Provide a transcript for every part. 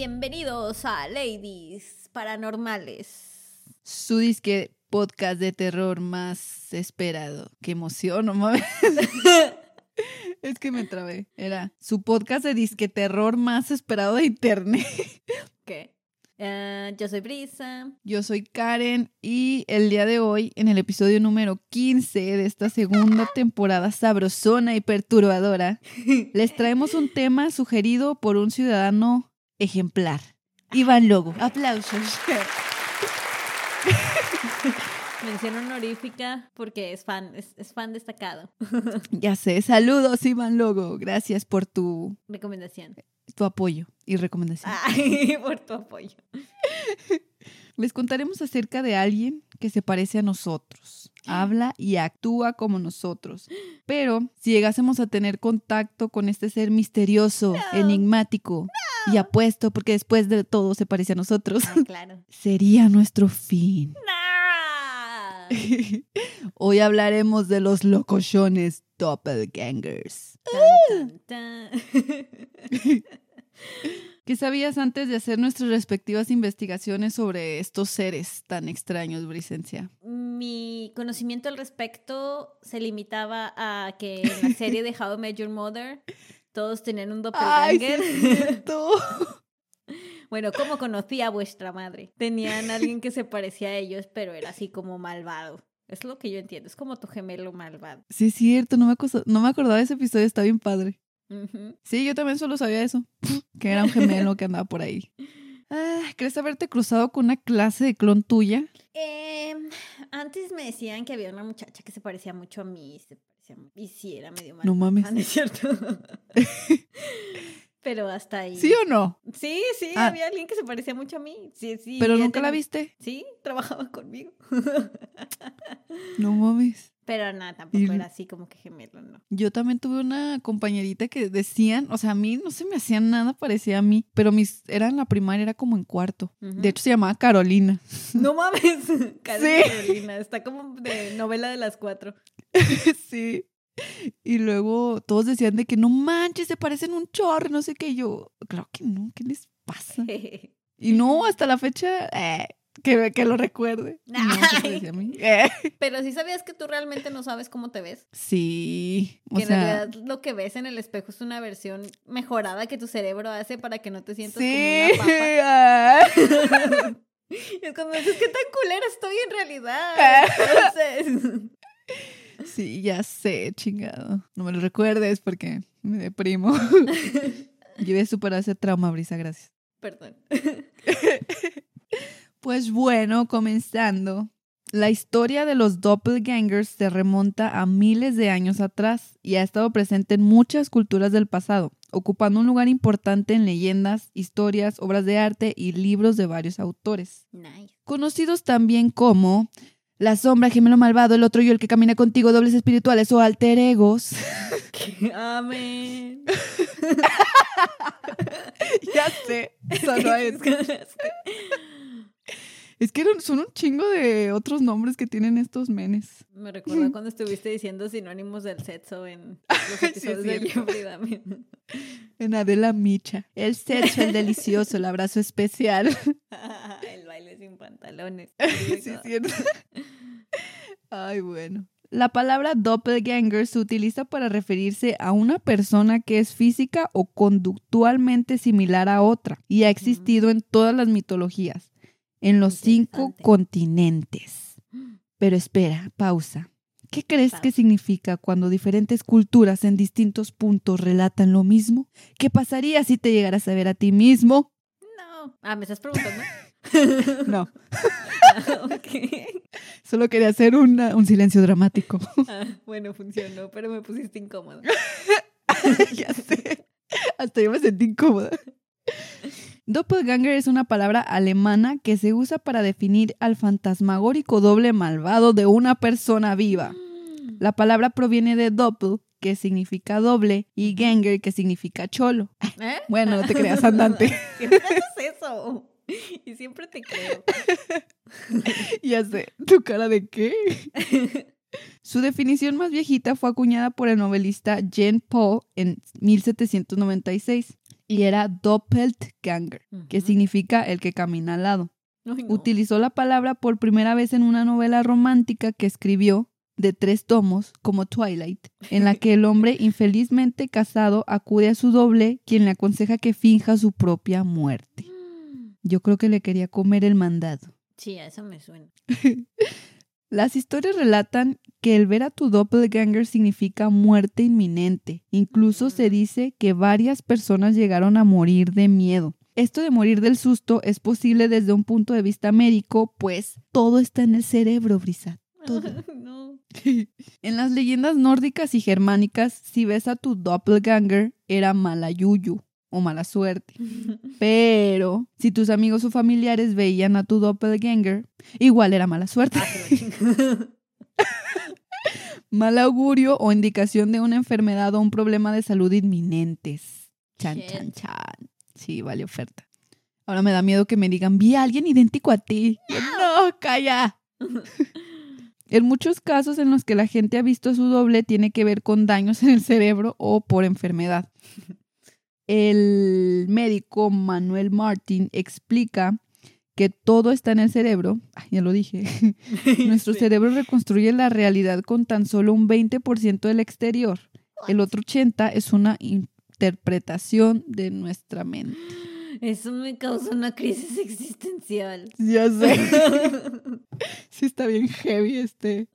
Bienvenidos a Ladies Paranormales. Su disque podcast de terror más esperado. Qué emoción, no mames. es que me trabé. Era su podcast de disque terror más esperado de internet. ¿Qué? Ah, yo soy Brisa. Yo soy Karen y el día de hoy, en el episodio número 15 de esta segunda temporada sabrosona y perturbadora, les traemos un tema sugerido por un ciudadano ejemplar. Iván Logo. Aplausos. Mención honorífica porque es fan, es, es fan destacado. Ya sé, saludos Iván Logo. Gracias por tu, Recomendación. tu apoyo y recomendación. Ay, por tu apoyo. Les contaremos acerca de alguien que se parece a nosotros, habla y actúa como nosotros. Pero si llegásemos a tener contacto con este ser misterioso, enigmático y apuesto, porque después de todo se parece a nosotros, Ah, claro. sería nuestro fin. ¡Nah! Hoy hablaremos de los locochones doppelgangers. Tan, tan, tan. ¿Qué sabías antes de hacer nuestras respectivas investigaciones sobre estos seres tan extraños, Bricencia? Mi conocimiento al respecto se limitaba a que en la serie de How I Met Your Mother todos tenían un ¡Ay, sí doppelganger. Bueno, ¿cómo conocí a vuestra madre? Tenían a alguien que se parecía a ellos, pero era así como malvado. Es lo que yo entiendo, es como tu gemelo malvado. Sí es cierto, no me, no me acordaba de ese episodio, está bien padre. Sí, yo también solo sabía eso, que era un gemelo que andaba por ahí. Ah, ¿Crees haberte cruzado con una clase de clon tuya? Em, antes me decían que había una muchacha que se parecía mucho a mí. Se y sí, era medio mal. No mames. es cierto. pero hasta ahí. ¿Sí o no? Sí, sí, Ah. había alguien que se parecía mucho a mí. Sí, sí. ¿Pero nunca la viste? Sí, trabajaba conmigo. No mames. pero nada, tampoco Y- era así como que gemelo, no. Yo también tuve una compañerita que decían, o sea, a mí no se me hacían nada parecía a mí, pero mis, era en la primaria, era como en cuarto. De hecho, se llamaba Carolina. No mames. Sí. Carolina, Está como de novela de las cuatro. sí. Y luego todos decían de que no manches, se parecen un chorro, no sé qué. Y yo, claro que no, ¿qué les pasa? Y no, hasta la fecha, eh, que, que lo recuerde. No, a mí. Eh, Pero sí sabías que tú realmente no sabes cómo te ves. Sí, o Que en sea, realidad lo que ves en el espejo es una versión mejorada que tu cerebro hace para que no te sientas sí. como una papa. ah. Y es cuando dices, ¿qué tan culera estoy en realidad? Ah. Entonces, Sí, ya sé, chingado. No me lo recuerdes porque me deprimo. Yo voy a superar ese trauma, Brisa, gracias. perdón. Pues bueno, comenzando. La historia de los doppelgangers se remonta a miles de años atrás y ha estado presente en muchas culturas del pasado, ocupando un lugar importante en leyendas, historias, obras de arte y libros de varios autores. Nice. Conocidos también como la sombra, gemelo malvado, el otro yo, el que camina contigo, dobles espirituales o alter egos. Amén. ya sé, solo es. Es que son un chingo de otros nombres que tienen estos menes. Me recuerda cuando estuviste diciendo sinónimos del sexo en los Sí, episodios de. Jeffrey Dahmer. En Adela Micha. El sexo, el delicioso, el abrazo especial. El baile sin pantalones. sí, es cierto. Ay, bueno. La palabra doppelganger se utiliza para referirse a una persona que es física o conductualmente similar a otra y ha existido en todas las mitologías, en los cinco continentes. Pero espera, pausa. ¿Qué crees que significa cuando diferentes culturas en distintos puntos relatan lo mismo? ¿Qué pasaría si te llegaras a ver a ti mismo? No. Ah, ¿me estás preguntando? No, Ah, solo quería hacer una- un silencio dramático. Ah, bueno, funcionó, pero me pusiste incómodo. ya sé. Hasta yo me sentí incómoda. Doppelganger es una palabra alemana que se usa para definir al fantasmagórico doble malvado de una persona viva. La palabra proviene de doppel, que significa doble, y ganger, que significa cholo. ¿Eh? Bueno, no te creas, andante. Siempre haces eso. Y siempre te creo. ya sé, ¿tu cara de qué? Su definición más viejita fue acuñada por el novelista Jean Paul en 1796 y era Doppelganger, que Ujú. significa el que camina al lado. Ay, no. Utilizó la palabra por primera vez en una novela romántica que escribió de tres tomos, como Twilight, en la que el hombre infelizmente casado acude a su doble, quien le aconseja que finja su propia muerte. Yo creo que le quería comer el mandado. Sí, a eso me suena. Las historias relatan que el ver a tu doppelganger significa muerte inminente. Incluso se dice que varias personas llegaron a morir de miedo. Esto de morir del susto es posible desde un punto de vista médico, pues todo está en el cerebro, Brisa. Todo. no. En las leyendas nórdicas y germánicas, si ves a tu doppelganger, era mala yuyu o mala suerte. Pero si tus amigos o familiares veían a tu doppelganger, igual era mala suerte. Ah. Mal augurio o indicación de una enfermedad o un problema de salud inminentes. Chan, chan, chan. Sí, vale oferta. Ahora me da miedo que me digan, vi a alguien idéntico a ti. No, calla. En muchos casos en los que la gente ha visto su doble tiene que ver con daños en el cerebro o por enfermedad. El médico Manuel Martin explica que todo está en el cerebro. Ay, ya lo dije. Nuestro Sí. cerebro reconstruye la realidad con tan solo un 20% del exterior. El otro 80% es una interpretación de nuestra mente. Eso me causa una crisis existencial. Ya sé. Sí está bien heavy este,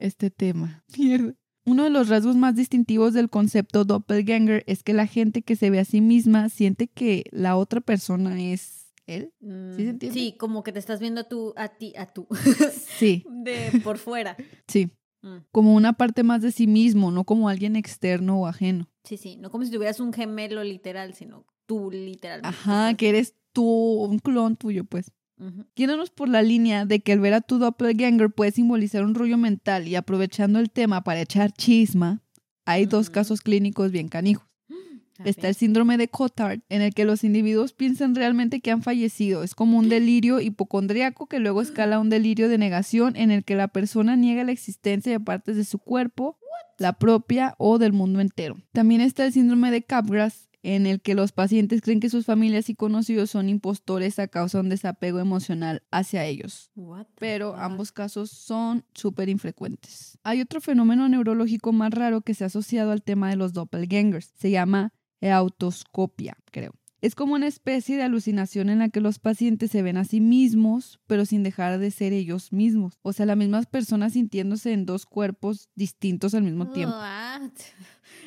este tema. Mierda. Uno de los rasgos más distintivos del concepto doppelganger es que la gente que se ve a sí misma siente que la otra persona es él. Mm, se entiende? Sí, como que te estás viendo a tú, a ti, a tú. Sí, De por fuera. sí. Mm, Como una parte más de sí mismo, no como alguien externo o ajeno. Sí, sí. No como si tuvieras un gemelo literal, sino tú literalmente. Ajá, que eres tú, un clon tuyo, pues. Ujú. Yéndonos por la línea de que el ver a tu doppelganger puede simbolizar un rollo mental y aprovechando el tema para echar chisma, hay dos casos clínicos bien canijos. Está el síndrome de Cotard, en el que los individuos piensan realmente que han fallecido. Es como un delirio hipocondriaco que luego escala a un delirio de negación en el que la persona niega la existencia de partes de su cuerpo, la propia o del mundo entero. También está el síndrome de Capgras, en el que los pacientes creen que sus familias y conocidos son impostores a causa de un desapego emocional hacia ellos pero ambos casos son súper infrecuentes. Hay otro fenómeno neurológico más raro que se ha asociado al tema de los doppelgangers. Se llama autoscopia, creo. Es como una especie de alucinación en la que los pacientes se ven a sí mismos, pero sin dejar de ser ellos mismos. O sea, las mismas personas sintiéndose en dos cuerpos distintos al mismo tiempo.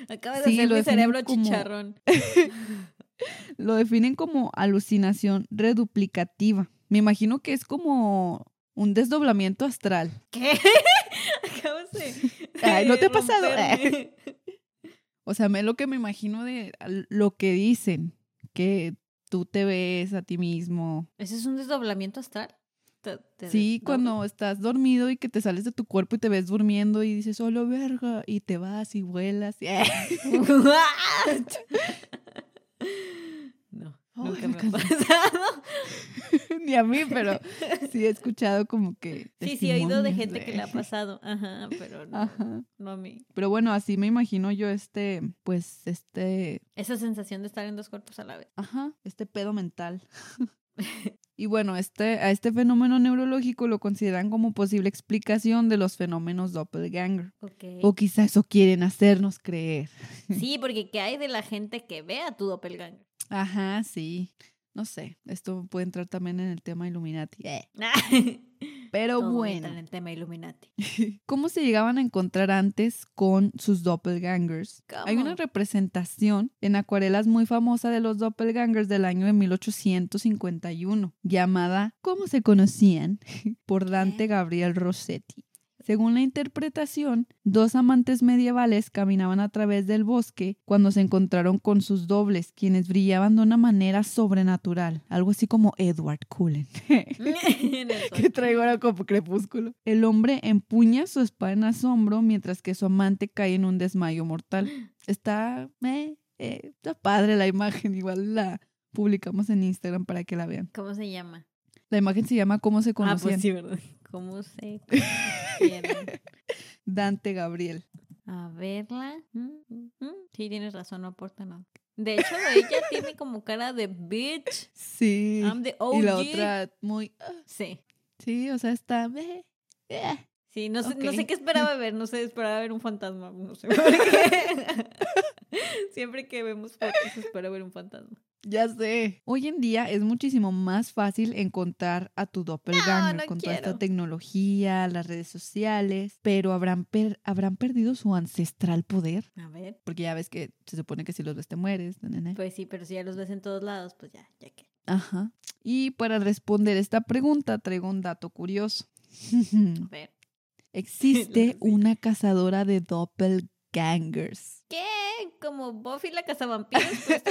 Acaba de Sí, hacer lo mi cerebro como- chicharrón. Lo definen como alucinación reduplicativa. Me imagino que es como un desdoblamiento astral. ¿Qué? Acabas de. ¿no te ha pasado? O sea, me lo que me imagino de lo que dicen, que tú te ves a ti mismo. ¿Ese es un desdoblamiento astral? Te- te Sí, cuando estás dormido y que te sales de tu cuerpo y te ves durmiendo y dices, solo verga, y te vas y vuelas. What? No, nunca me me ha pasado. Ni a mí, pero sí he escuchado como que... Sí, sí, he oído de gente que le ha pasado. Ajá, pero no, Ajá. no a mí. Pero bueno, así me imagino yo este, pues este Esa sensación de estar en dos cuerpos a la vez. Ajá, este pedo mental. y bueno, este, a este fenómeno neurológico lo consideran como posible explicación de los fenómenos doppelganger. Ok. O quizá eso quieren hacernos creer. Sí, porque ¿qué hay de la gente que ve a tu doppelganger? Ajá, sí. No sé, esto puede entrar también en el tema Illuminati. Pero Todo entra bueno, en el tema Illuminati. ¿cómo se llegaban a encontrar antes con sus doppelgangers? Hay una representación en acuarelas muy famosa de los doppelgangers del año de 1851, llamada ¿Cómo se conocían? por Dante Gabriel Rossetti. Según la interpretación, dos amantes medievales caminaban a través del bosque cuando se encontraron con sus dobles, quienes brillaban de una manera sobrenatural, algo así como Edward Cullen. Que traigo ahora como crepúsculo. El hombre empuña su espada en asombro mientras que su amante cae en un desmayo mortal. Está, eh, eh, está padre la imagen, igual la publicamos en Instagram para que la vean. ¿Cómo se llama? La imagen se llama ¿Cómo se Ah, conocían? pues sí, ¿verdad? ¿Cómo se conocieron? Dante Gabriel. A verla. Mm, mm, mm. Sí, tienes razón, no aporta nada. De hecho, ella tiene como cara de bitch. Sí. I'm the Y la OG. otra muy... ah, Sí. Sí, o sea, está... eh. Sí, no sé, no sé qué esperaba ver, no sé, esperaba ver un fantasma, no sé por qué. Siempre que vemos fotos espero ver un fantasma. Ya sé. Hoy en día es muchísimo más fácil encontrar a tu doppelganger no con toda esta tecnología, las redes sociales, pero ¿habrán, per- ¿habrán perdido su ancestral poder? A ver. Porque ya ves que se supone que si los ves te mueres. na, na, na. Pues sí, pero si ya los ves en todos lados, pues ya, ya que. Ajá. Y para responder esta pregunta traigo un dato curioso. A ver. Existe una cazadora de doppelgangers. ¿Qué? ¿Como Buffy la cazavampiros? ¿Pues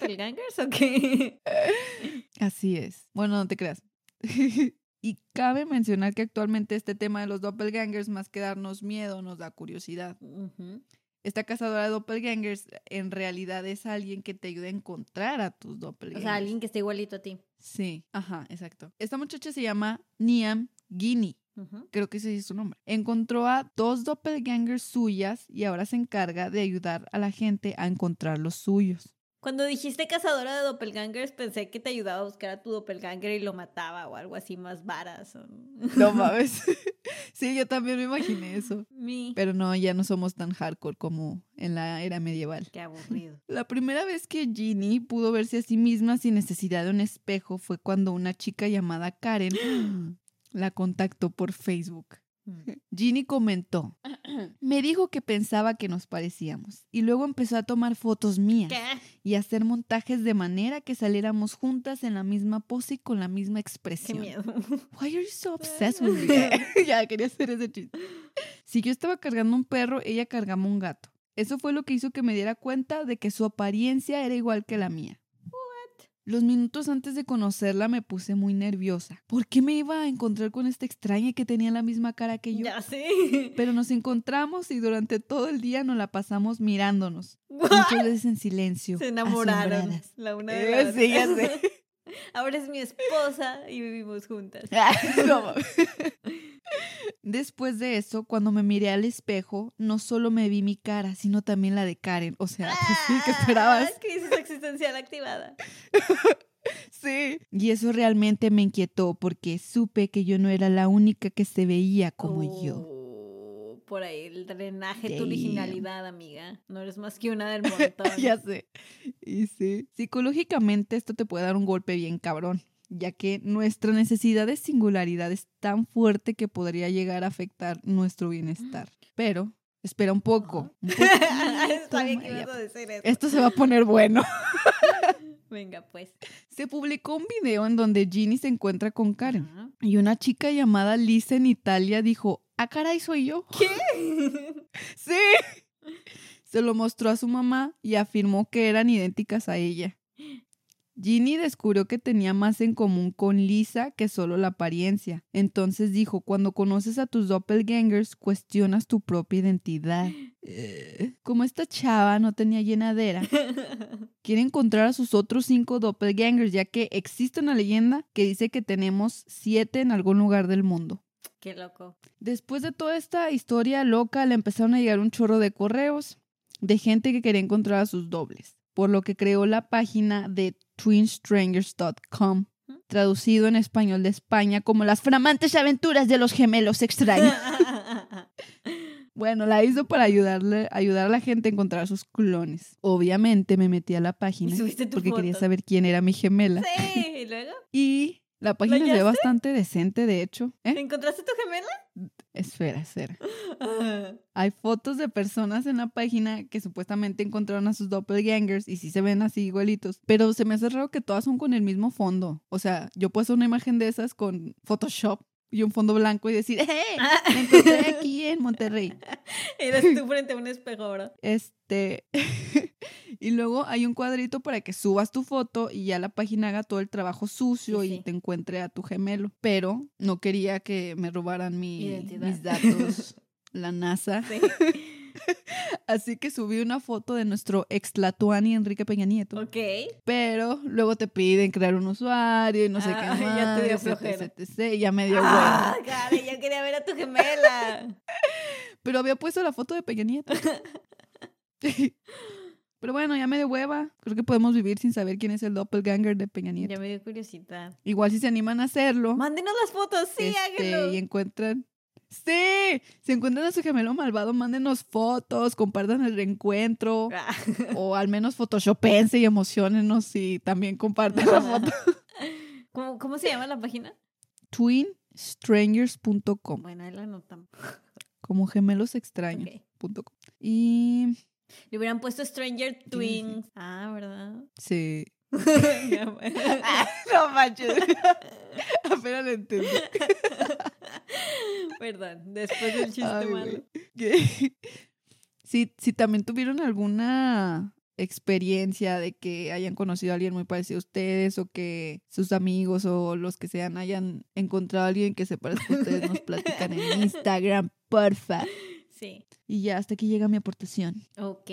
doppelgangers o qué? Así es. Bueno, no te creas. y cabe mencionar que actualmente este tema de los doppelgangers, más que darnos miedo, nos da curiosidad. Esta cazadora de doppelgangers en realidad es alguien que te ayuda a encontrar a tus O doppelgangers. sea, alguien que esté igualito a ti. Sí, ajá, exacto. Esta muchacha se llama Niam Guinea. Creo que ese es su nombre. Encontró a dos doppelgangers suyas y ahora se encarga de ayudar a la gente a encontrar los suyos. Cuando dijiste cazadora de doppelgangers, pensé que te ayudaba a buscar a tu doppelganger y lo mataba o algo así más varas. o- No mames. sí, yo también me imaginé eso. Mi. Pero no, ya no somos tan hardcore como en la era medieval. Qué aburrido. La primera vez que Ginny pudo verse a sí misma sin necesidad de un espejo fue cuando una chica llamada Karen la contactó por Facebook. Mm. Ginny comentó, me dijo que pensaba que nos parecíamos y luego empezó a tomar fotos mías ¿Qué? y a hacer montajes de manera que saliéramos juntas en la misma pose y con la misma Qué expresión. miedo. Why are you so obsessed with me? ya quería hacer ese chiste. Si yo estaba cargando un perro, ella cargaba un gato. Eso fue lo que hizo que me diera cuenta de que su apariencia era igual que la mía. Los minutos antes de conocerla me puse muy nerviosa. ¿Por qué me iba a encontrar con esta extraña que tenía la misma cara que yo? Ya sé. Pero nos encontramos y durante todo el día nos la pasamos mirándonos. Muchas veces en silencio. Se enamoraron asombradas. la una de la Eh, sí, ya sé. Ahora es mi esposa y vivimos juntas. Después de eso, cuando me miré al espejo, no solo me vi mi cara, sino también la de Karen. O sea, pues sí, ¿qué esperabas? Ah, Crisis existencial activada. Sí. Y eso realmente me inquietó porque supe que yo no era la única que se veía como yo. Por ahí el drenaje, tu originalidad, amiga. No eres más que una del montón. ya sé. Y sí. Psicológicamente esto te puede dar un golpe bien cabrón, ya que nuestra necesidad de singularidad es tan fuerte que podría llegar a afectar nuestro bienestar. Pero, espera un poco. un Sabía poquito, que a decir eso. Esto se va a poner bueno. Venga, pues. Se publicó un video en donde Ginny se encuentra con Karen. Y una chica llamada Lisa en Italia dijo, ah, caray, soy yo. ¿Qué? Sí. Se lo mostró a su mamá y afirmó que eran idénticas a ella. Ginny descubrió que tenía más en común con Lisa que solo la apariencia. Entonces dijo, cuando conoces a tus doppelgangers, cuestionas tu propia identidad. Eh, Como esta chava no tenía llenadera, quiere encontrar a sus otros cinco doppelgangers, ya que existe una leyenda que dice que tenemos siete en algún lugar del mundo. Qué loco. Después de toda esta historia loca, le empezaron a llegar un chorro de correos de gente que quería encontrar a sus dobles, por lo que creó la página de twinstrangers.com, traducido en español de España como las flamantes aventuras de los gemelos extraños. Bueno, la hizo para ayudarle, ayudar a la gente a encontrar a sus clones. Obviamente me metí a la página porque quería saber quién era mi gemela. sí, ¿y luego? Y la página se ve bastante decente, de hecho. ¿Eh? ¿Encontraste tu gemela? Espera, espera. Hay fotos de personas en la página que supuestamente encontraron a sus doppelgangers y sí se ven así igualitos. Pero se me hace raro que todas son con el mismo fondo. O sea, yo puedo hacer una imagen de esas con Photoshop y un fondo blanco y decir, ¡eh! Me encontré aquí en Monterrey. Eres tú frente a un espejo ahora. Este. y luego hay un cuadrito para que subas tu foto y ya la página haga todo el trabajo sucio Sí, y te encuentre a tu gemelo. Pero no quería que me robaran mi- mis datos. La NASA. Sí. Así que subí una foto de nuestro ex Tlatuani Enrique Peña Nieto. Ok. Pero luego te piden crear un usuario y no sé Ah, qué más. ya te dio etc, flojera. etc, etc, y ya me dio Ah, hueva. cara, yo quería ver a tu gemela. Pero había puesto la foto de Peña Nieto. Pero bueno, ya me dio hueva. Creo que podemos vivir sin saber quién es el doppelganger de Peña Nieto. Ya me dio curiosidad. Igual si se animan a hacerlo. Mándenos las fotos, sí, este, háganlo. y encuentran. Sí, si encuentran a su gemelo malvado, mándenos fotos, compartan el reencuentro. Ah. o al menos photoshopense y emocionenos y también compartan la foto. ¿Cómo, ¿Cómo se llama la página? Twinstrangers.com, Bueno, ahí la anotamos. como gemelos extraños. Ok. Y Le hubieran puesto Stranger? Twins. Ah, ¿verdad? sí. Bueno. no manches. Apenas lo entendí. Perdón, después del chiste Ay, malo. Si, si también tuvieron alguna experiencia de que hayan conocido a alguien muy parecido a ustedes o que sus amigos o los que sean hayan encontrado a alguien que se parezca a ustedes, nos platican en Instagram, porfa. Sí. Y ya, hasta aquí llega mi aportación. Ok,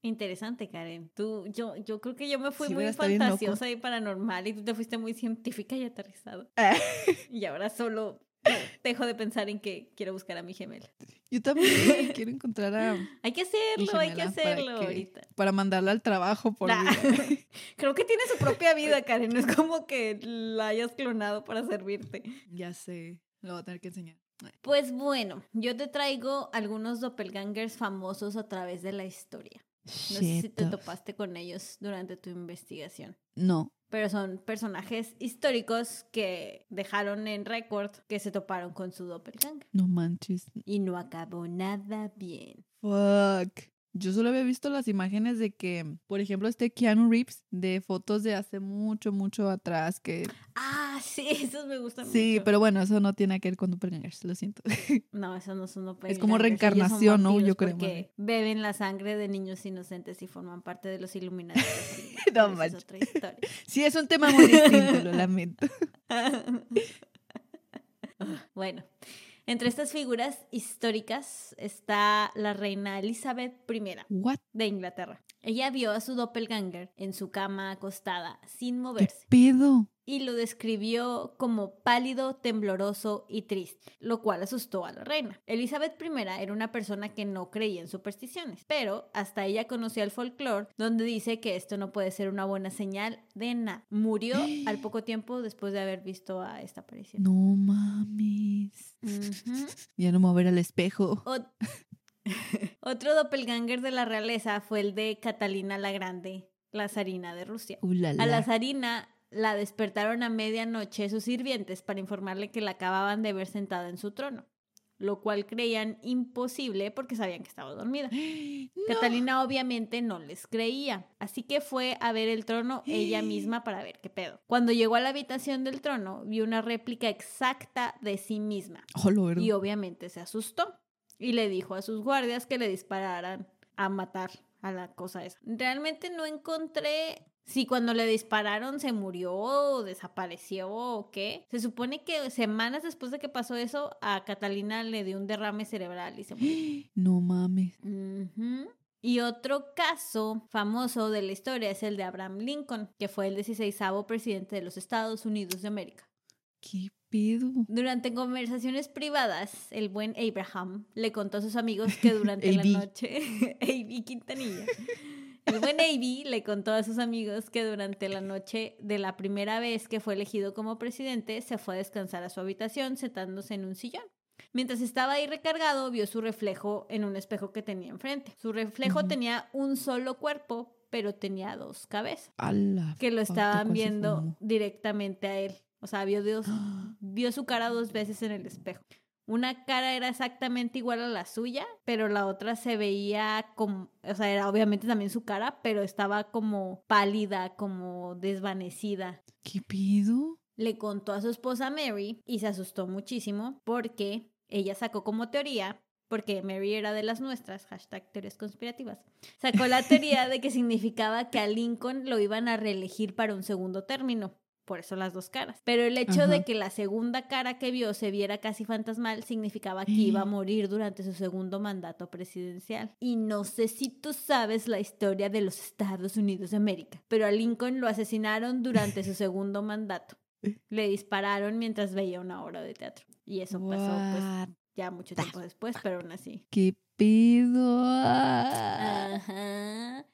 interesante, Karen. Tú, yo, yo creo que yo me fui Sí, muy fantasiosa y paranormal y tú te fuiste muy científica y aterrizado. Y ahora solo dejo de pensar en que quiero buscar a mi gemela. Yo también quiero encontrar a... Hay que hacerlo, hay que para hacerlo que- ahorita. para mandarla al trabajo por Nah. vida. Creo que tiene su propia vida, Karen. No es como que la hayas clonado para servirte. Ya sé, lo voy a tener que enseñar. Pues bueno, yo te traigo algunos doppelgangers famosos a través de la historia. No sé si te topaste con ellos durante tu investigación. No. Pero son personajes históricos que dejaron en récord que se toparon con su doppelganger. No manches. Y no acabó nada bien. Fuck. Yo solo había visto las imágenes de que, por ejemplo, este Keanu Reeves de fotos de hace mucho, mucho atrás que... Ah, sí, esos me gustan Sí, mucho. pero bueno, eso no tiene que ver con Doppelgangers, lo siento. No, esos no son Es como doppelgangers, ellos son reencarnación, ¿no? Yo creo, madre. beben la sangre de niños inocentes y forman parte de los Illuminati. No esa es manches. otra historia. Sí, es un tema muy distinto, lo lamento. bueno, entre estas figuras históricas está la reina Elizabeth I What? de Inglaterra. Ella vio a su doppelganger en su cama acostada sin ¿Qué moverse pedo? y lo describió como pálido, tembloroso y triste, lo cual asustó a la reina. Elizabeth I era una persona que no creía en supersticiones, pero hasta ella conocía el folclore donde dice que esto no puede ser una buena señal de nada. Murió al poco tiempo después de haber visto a esta aparición. No mames. Ya no me voy a ver al espejo. Ot- Otro doppelganger de la realeza fue el de Catalina la Grande, la zarina de Rusia. Ulala. A la zarina la despertaron a medianoche sus sirvientes para informarle que la acababan de ver sentada en su trono, lo cual creían imposible porque sabían que estaba dormida. No. Catalina obviamente no les creía, así que fue a ver el trono ella misma para ver qué pedo. Cuando llegó a la habitación del trono, vio una réplica exacta de sí misma Oh, y obviamente se asustó y le dijo a sus guardias que le dispararan a matar a la cosa esa. Realmente no encontré si cuando le dispararon se murió o desapareció o qué. Se supone que semanas después de que pasó eso a Catalina le dio un derrame cerebral y se murió. No mames. Y otro caso famoso de la historia es el de Abraham Lincoln, que fue el 16 presidente de los Estados Unidos de América. ¿Qué pedo? Durante conversaciones privadas, el buen Abraham le contó a sus amigos que durante la noche, AB Quintanilla, el buen AB le contó a sus amigos que durante la noche de la primera vez que fue elegido como presidente, se fue a descansar a su habitación sentándose en un sillón. Mientras estaba ahí recargado, vio su reflejo en un espejo que tenía enfrente. Su reflejo tenía un solo cuerpo, pero tenía dos cabezas, que lo estaban ¿cuál se viendo directamente a él. O sea, vio Dios vio su cara dos veces en el espejo. Una cara era exactamente igual a la suya, pero la otra se veía como, o sea, era obviamente también su cara, pero estaba como pálida, como desvanecida. ¿Qué pedo? Le contó a su esposa Mary y se asustó muchísimo porque ella sacó como teoría, porque Mary era de las nuestras, hashtag teorías conspirativas, sacó la teoría de que significaba que a Lincoln lo iban a reelegir para un segundo término. Por eso las dos caras. Pero el hecho Ajá. de que la segunda cara que vio se viera casi fantasmal significaba que iba a morir durante su segundo mandato presidencial. Y no sé si tú sabes la historia de los Estados Unidos de América, pero a Lincoln lo asesinaron durante su segundo mandato. Le dispararon mientras veía una obra de teatro. Y eso pasó pues, ya mucho tiempo después, pero aún así. ¿Qué pido? Ajá.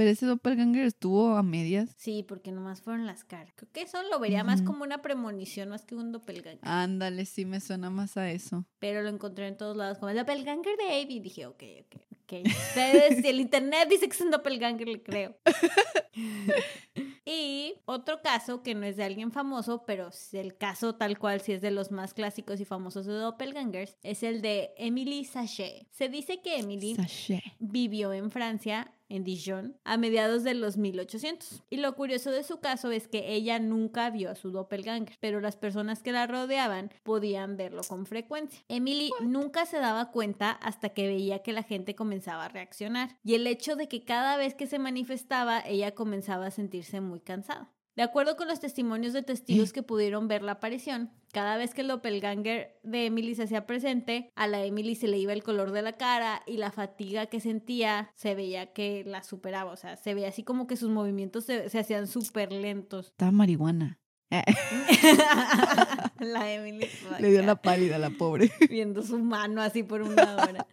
Pero ese doppelganger estuvo a medias. Sí, porque nomás fueron las caras. Creo que eso lo vería más como una premonición, más que un doppelganger. Ándale, sí me suena más a eso. Pero lo encontré en todos lados como el doppelganger de Abby. Dije, ok, ok, ok. Ustedes, si el internet dice que es un doppelganger, le creo. y otro caso que no es de alguien famoso, pero es el caso tal cual, si es de los más clásicos y famosos de doppelgangers, es el de Emily Sachet. Se dice que Emily Sachet. vivió en Francia, en Dijon, a mediados de los 1800. Y lo curioso de su caso es que ella nunca vio a su doppelganger, pero las personas que la rodeaban podían verlo con frecuencia. Emily nunca se daba cuenta hasta que veía que la gente comenzaba a reaccionar. Y el hecho de que cada vez que se manifestaba, ella comenzaba a sentirse muy cansada. De acuerdo con los testimonios de testigos que pudieron ver la aparición, cada vez que el doppelganger de Emily se hacía presente, a la Emily se le iba el color de la cara y la fatiga que sentía se veía que la superaba. O sea, se veía así como que sus movimientos se, se hacían súper lentos. Estaba marihuana. La Emily Le dio la pálida a la pobre. viendo su mano así por una hora.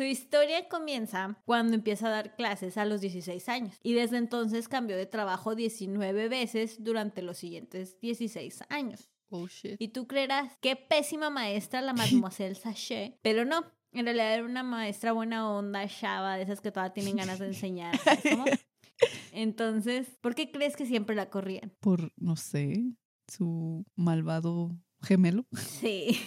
Su historia comienza cuando empieza a dar clases a los 16 años y desde entonces cambió de trabajo 19 veces durante los siguientes 16 años. Oh shit. Y tú creerás, qué pésima maestra la mademoiselle Sachet, pero no. En realidad era una maestra buena onda, chava, de esas que todavía tienen ganas de enseñar. ¿sabes cómo? Entonces, ¿por qué crees que siempre la corrían? Por, no sé, su malvado gemelo. Sí.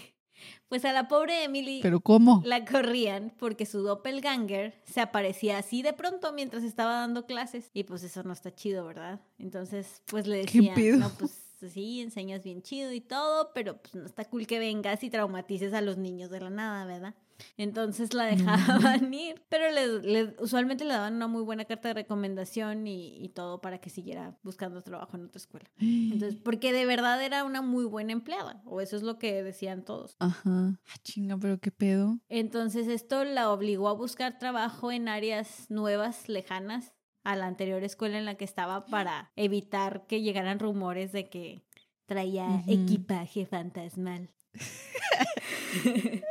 Pues a la pobre Emily Pero ¿cómo? la corrían porque su doppelganger se aparecía así de pronto mientras estaba dando clases. Y pues eso no está chido, ¿verdad? Entonces, pues le ¿Qué decían, no, pues sí, enseñas bien chido y todo, pero pues no está cool que vengas y traumatices a los niños de la nada, ¿verdad? Entonces la dejaban ir, pero le, le- usualmente le daban una muy buena carta de recomendación y, y todo para que siguiera buscando trabajo en otra escuela. Entonces, porque de verdad era una muy buena empleada, o eso es lo que decían todos. Ajá. Ah, chinga, pero qué pedo. Entonces esto la obligó a buscar trabajo en áreas nuevas, lejanas a la anterior escuela en la que estaba para evitar que llegaran rumores de que traía equipaje fantasmal.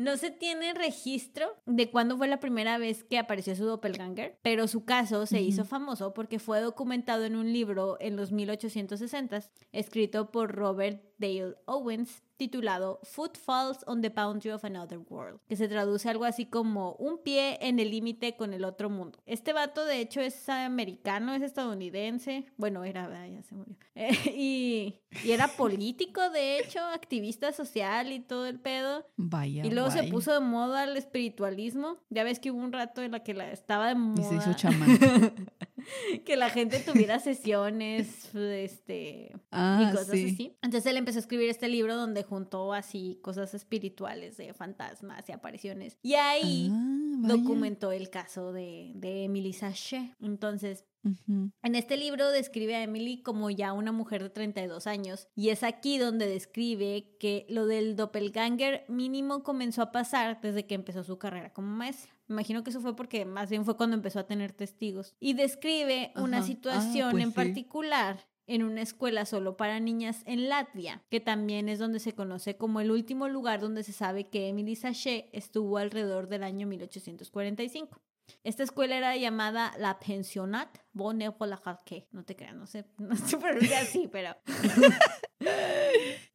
No se tiene registro de cuándo fue la primera vez que apareció su doppelganger, pero su caso se hizo famoso porque fue documentado en un libro en los 1860 escrito por Robert Dale Owens titulado Footfalls on the Boundary of Another World, que se traduce algo así como un pie en el límite con el otro mundo. Este vato de hecho es americano, es estadounidense, bueno, era, ya se murió, Eh, y, y era político de hecho, activista social y todo el pedo. Vaya. Y luego se puso de moda el espiritualismo. Ya ves que hubo un rato en la que la, estaba de moda. Y se hizo chamán. que la gente tuviera sesiones, este, Ah, y cosas sí. así. Entonces él empezó a escribir este libro donde juntó así cosas espirituales de fantasmas y apariciones. Y ahí Ah, documentó el caso de, de Emily Sachet. Entonces, Ujú. en este libro describe a Emily como ya una mujer de 32 años y es aquí donde describe que lo del doppelganger mínimo comenzó a pasar desde que empezó su carrera como maestra. Me imagino que eso fue porque más bien fue cuando empezó a tener testigos. Y describe una. Ah, situación pues en sí. particular en una escuela solo para niñas en Latvia, que también es donde se conoce como el último lugar donde se sabe que Emily Sachet estuvo alrededor del año 1845. Esta escuela era llamada la Pensionat Bonne Polajalque. No te creas, no sé, no se pronuncia así, pero.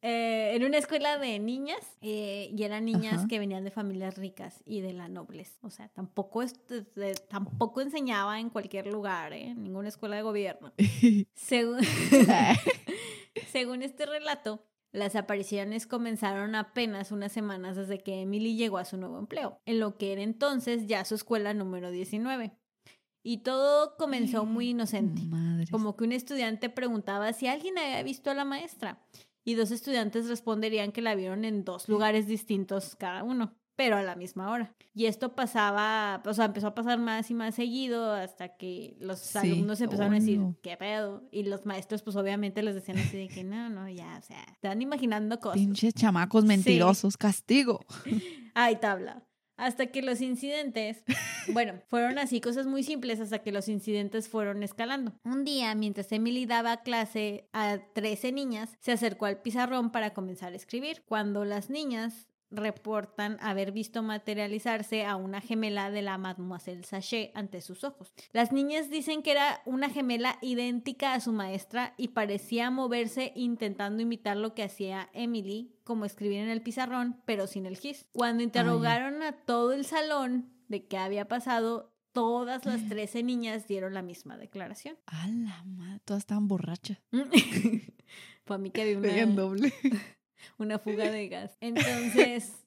Eh, era una escuela de niñas eh, y eran niñas Ajá. que venían de familias ricas y de la nobles. O sea, tampoco, tampoco enseñaba en cualquier lugar, ¿eh? en ninguna escuela de gobierno. Según, según este relato, las apariciones comenzaron apenas unas semanas desde que Emily llegó a su nuevo empleo, en lo que era entonces ya su escuela número 19. Y todo comenzó muy inocente, Madre. como que un estudiante preguntaba si alguien había visto a la maestra y dos estudiantes responderían que la vieron en dos lugares distintos cada uno, pero a la misma hora. Y esto pasaba, o sea, empezó a pasar más y más seguido hasta que los Sí. alumnos empezaron a Oh, decir, no. ¿qué pedo? Y los maestros pues obviamente les decían así de que no, no, ya, o sea, están imaginando cosas. Pinches chamacos mentirosos. Castigo. Ay, tabla. Hasta que los incidentes, bueno, fueron así cosas muy simples hasta que los incidentes fueron escalando. Un día, mientras Emily daba clase a 13 niñas, se acercó al pizarrón para comenzar a escribir. Cuando las niñas reportan haber visto materializarse a una gemela de la Mademoiselle Sachet ante sus ojos. Las niñas dicen que era una gemela idéntica a su maestra y parecía moverse intentando imitar lo que hacía Emily, como escribir en el pizarrón, pero sin el gis. Cuando interrogaron a todo el salón de qué había pasado, todas las 13 niñas dieron la misma declaración. A la madre, todas estaban borrachas. Fue a mí que vi una, doble. una fuga de gas. Entonces,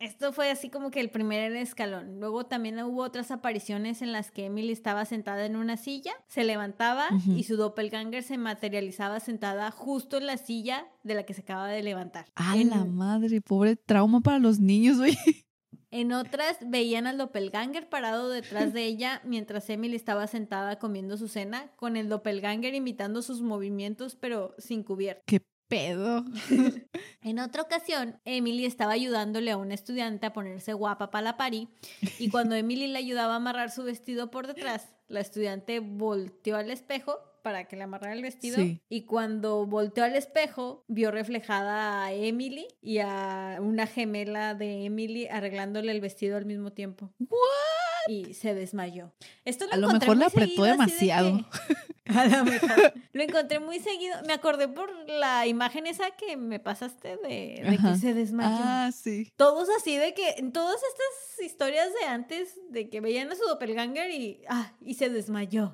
esto fue así como que el primer escalón. Luego también hubo otras apariciones en las que Emily estaba sentada en una silla, se levantaba y su doppelganger se materializaba sentada justo en la silla de la que se acaba de levantar. A en, la madre, pobre trauma para los niños, güey. en otras veían al doppelganger parado detrás de ella mientras Emily estaba sentada comiendo su cena, con el doppelganger imitando sus movimientos pero sin cubierta. Qué pedo. En otra ocasión, Emily estaba ayudándole a una estudiante a ponerse guapa para la pari y cuando Emily le ayudaba a amarrar su vestido por detrás, la estudiante volteó al espejo para que le amarrara el vestido Sí. y cuando volteó al espejo vio reflejada a Emily y a una gemela de Emily arreglándole el vestido al mismo tiempo. Y se desmayó. Esto lo A lo mejor la apretó seguido, así de demasiado. A lo mejor. Lo encontré muy seguido. Me acordé por la imagen esa que me pasaste de, de que se desmayó. Ah, sí. Todos así de que, en todas estas historias de antes, de que veían a su doppelganger y, ah, y se desmayó.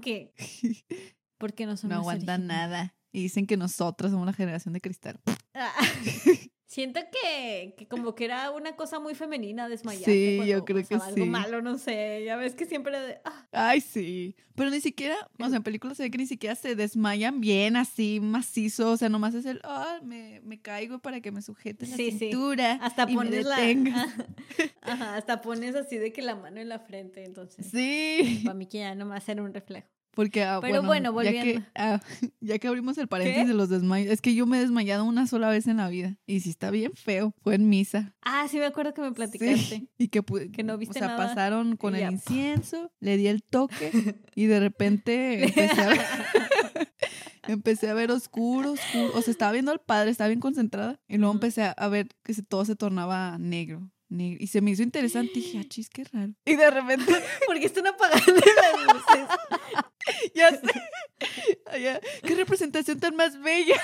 Que, ¿por qué no son no aguantan nada. Y dicen que nosotras somos una generación de cristal. Ah, Siento que, que como que era una cosa muy femenina desmayarse Sí, cuando yo creo que algo sí. malo, no sé. Ya ves que siempre de, ah, Ay, sí. Pero ni siquiera, o sea, en películas se ve que ni siquiera se desmayan bien así, macizo. O sea, nomás es el, ah, me, me caigo para que me sujete la Sí, sí. cintura. hasta y me pones la... detengas". Ajá, hasta pones así de que la mano en la frente, entonces. Sí. Para mí que ya nomás era un reflejo. Porque, ah, Pero bueno, ya que, ah, ya que abrimos el paréntesis ¿Qué? de los desmayos, es que yo me he desmayado una sola vez en la vida. Y sí está bien feo. Fue en misa. Ah, sí me acuerdo que me platicaste. Sí, y que, Que no viste O sea, nada pasaron con el incienso, le di el toque y de repente empecé a ver, empecé a ver oscuro, oscuro. O sea, estaba viendo al padre, estaba bien concentrada. Y luego empecé a- ver que todo se tornaba negro. Y se me hizo interesante. Y dije, ah, chis, qué raro. Y de repente, Porque están apagando las luces. ya sé. ya, qué representación tan más bella.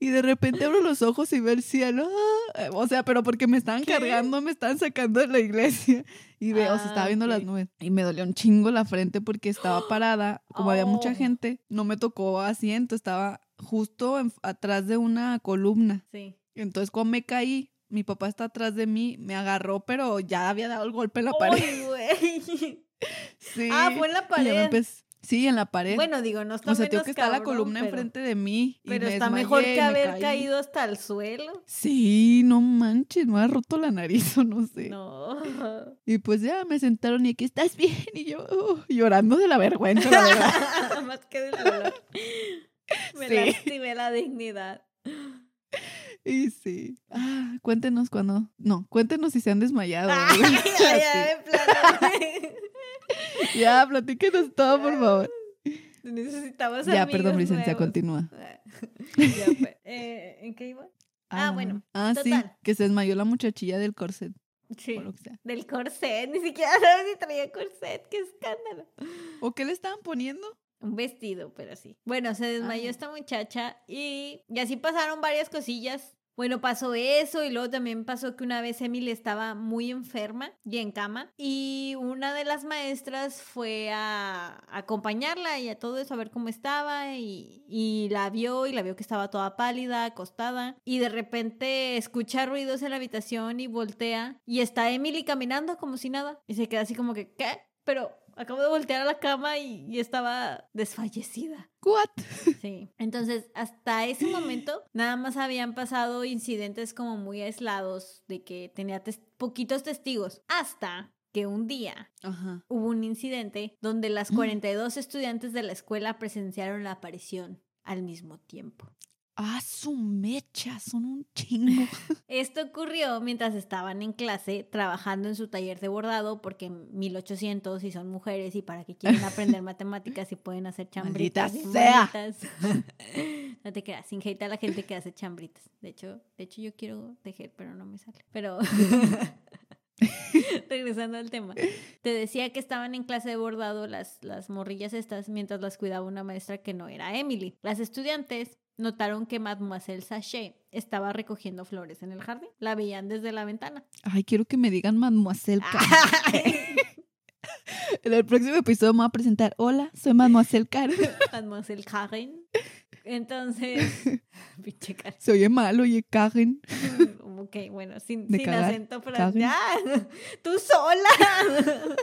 Y de repente abro los ojos y veo el cielo. ah, O sea, pero porque me estaban ¿Qué? cargando, me estaban sacando de la iglesia. Y veo, o sea, Ah, estaba viendo las nubes. Y me dolió un chingo la frente porque estaba parada. Como había mucha Oh. gente, no me tocó asiento, estaba justo en- atrás de una columna. Sí. Entonces, cuando me caí, mi papá está atrás de mí, me agarró, pero ya había dado el golpe en la pared. Ay, güey. Sí. Ah, fue en la pared. Sí, en la pared. Bueno, digo, no está o sea, tengo menos que está la cabrón, columna pero- enfrente de mí. y Pero me está mejor que me haber caí. caído hasta el suelo. Sí, no manches, me ha roto la nariz o no sé. No. Y pues ya me sentaron y aquí estás bien. Y yo uh, llorando de la vergüenza, la verdad. Más que del dolor. Me Sí. lastimé la dignidad. Y sí. Ah, cuéntenos cuando. No, cuéntenos si se han desmayado. Ay, güey. ya, ya, platíquenos todo, por favor. Necesitamos Ya, amigos perdón, licencia, nuevos. continúa. Ya fue. Eh, ¿En qué iba? Ah, bueno, Ah, sí, total. que se desmayó la muchachilla del corset. Sí. O lo que sea. Del corset. Ni siquiera sabes si traía corset. ¡Qué escándalo! ¿O qué le estaban poniendo? Un vestido, pero sí. Bueno, se desmayó esta muchacha y, y así pasaron varias cosillas. Bueno, pasó eso y luego también pasó que una vez Emily estaba muy enferma y en cama y una de las maestras fue a, a acompañarla y a todo eso, a ver cómo estaba y, y la vio y la vio que estaba toda pálida, acostada y de repente escucha ruidos en la habitación y voltea y está Emily caminando como si nada y se queda así como que, ¿qué? Pero acabo de voltear a la cama y, y estaba desfallecida. ¿What? Sí. Entonces, hasta ese momento, nada más habían pasado incidentes como muy aislados de que tenía tes- poquitos testigos. Hasta que un día Ajá. hubo un incidente donde las 42 estudiantes de la escuela presenciaron la aparición al mismo tiempo. Ah, su mecha, son un chingo. Esto ocurrió mientras estaban en clase trabajando en su taller de bordado, porque en 1800 y son mujeres y para que quieran aprender matemáticas y pueden hacer chambritas. Sea. no te creas, sin hate a la gente que hace chambritas. De hecho, de hecho yo quiero tejer, pero no me sale. Pero regresando al tema, te decía que estaban en clase de bordado las, las morrillas estas mientras las cuidaba una maestra que no era Emily. Las estudiantes notaron que Mademoiselle Sachet estaba recogiendo flores en el jardín. La veían desde la ventana. Ay, quiero que me digan Mademoiselle Karen. En el próximo episodio me voy a presentar. Hola, soy Mademoiselle Karen. Mademoiselle Karen. Entonces, pinche Karen. Se oye mal, oye, Karen. Ok, bueno, sin, sin acento francés. ¡Tú sola!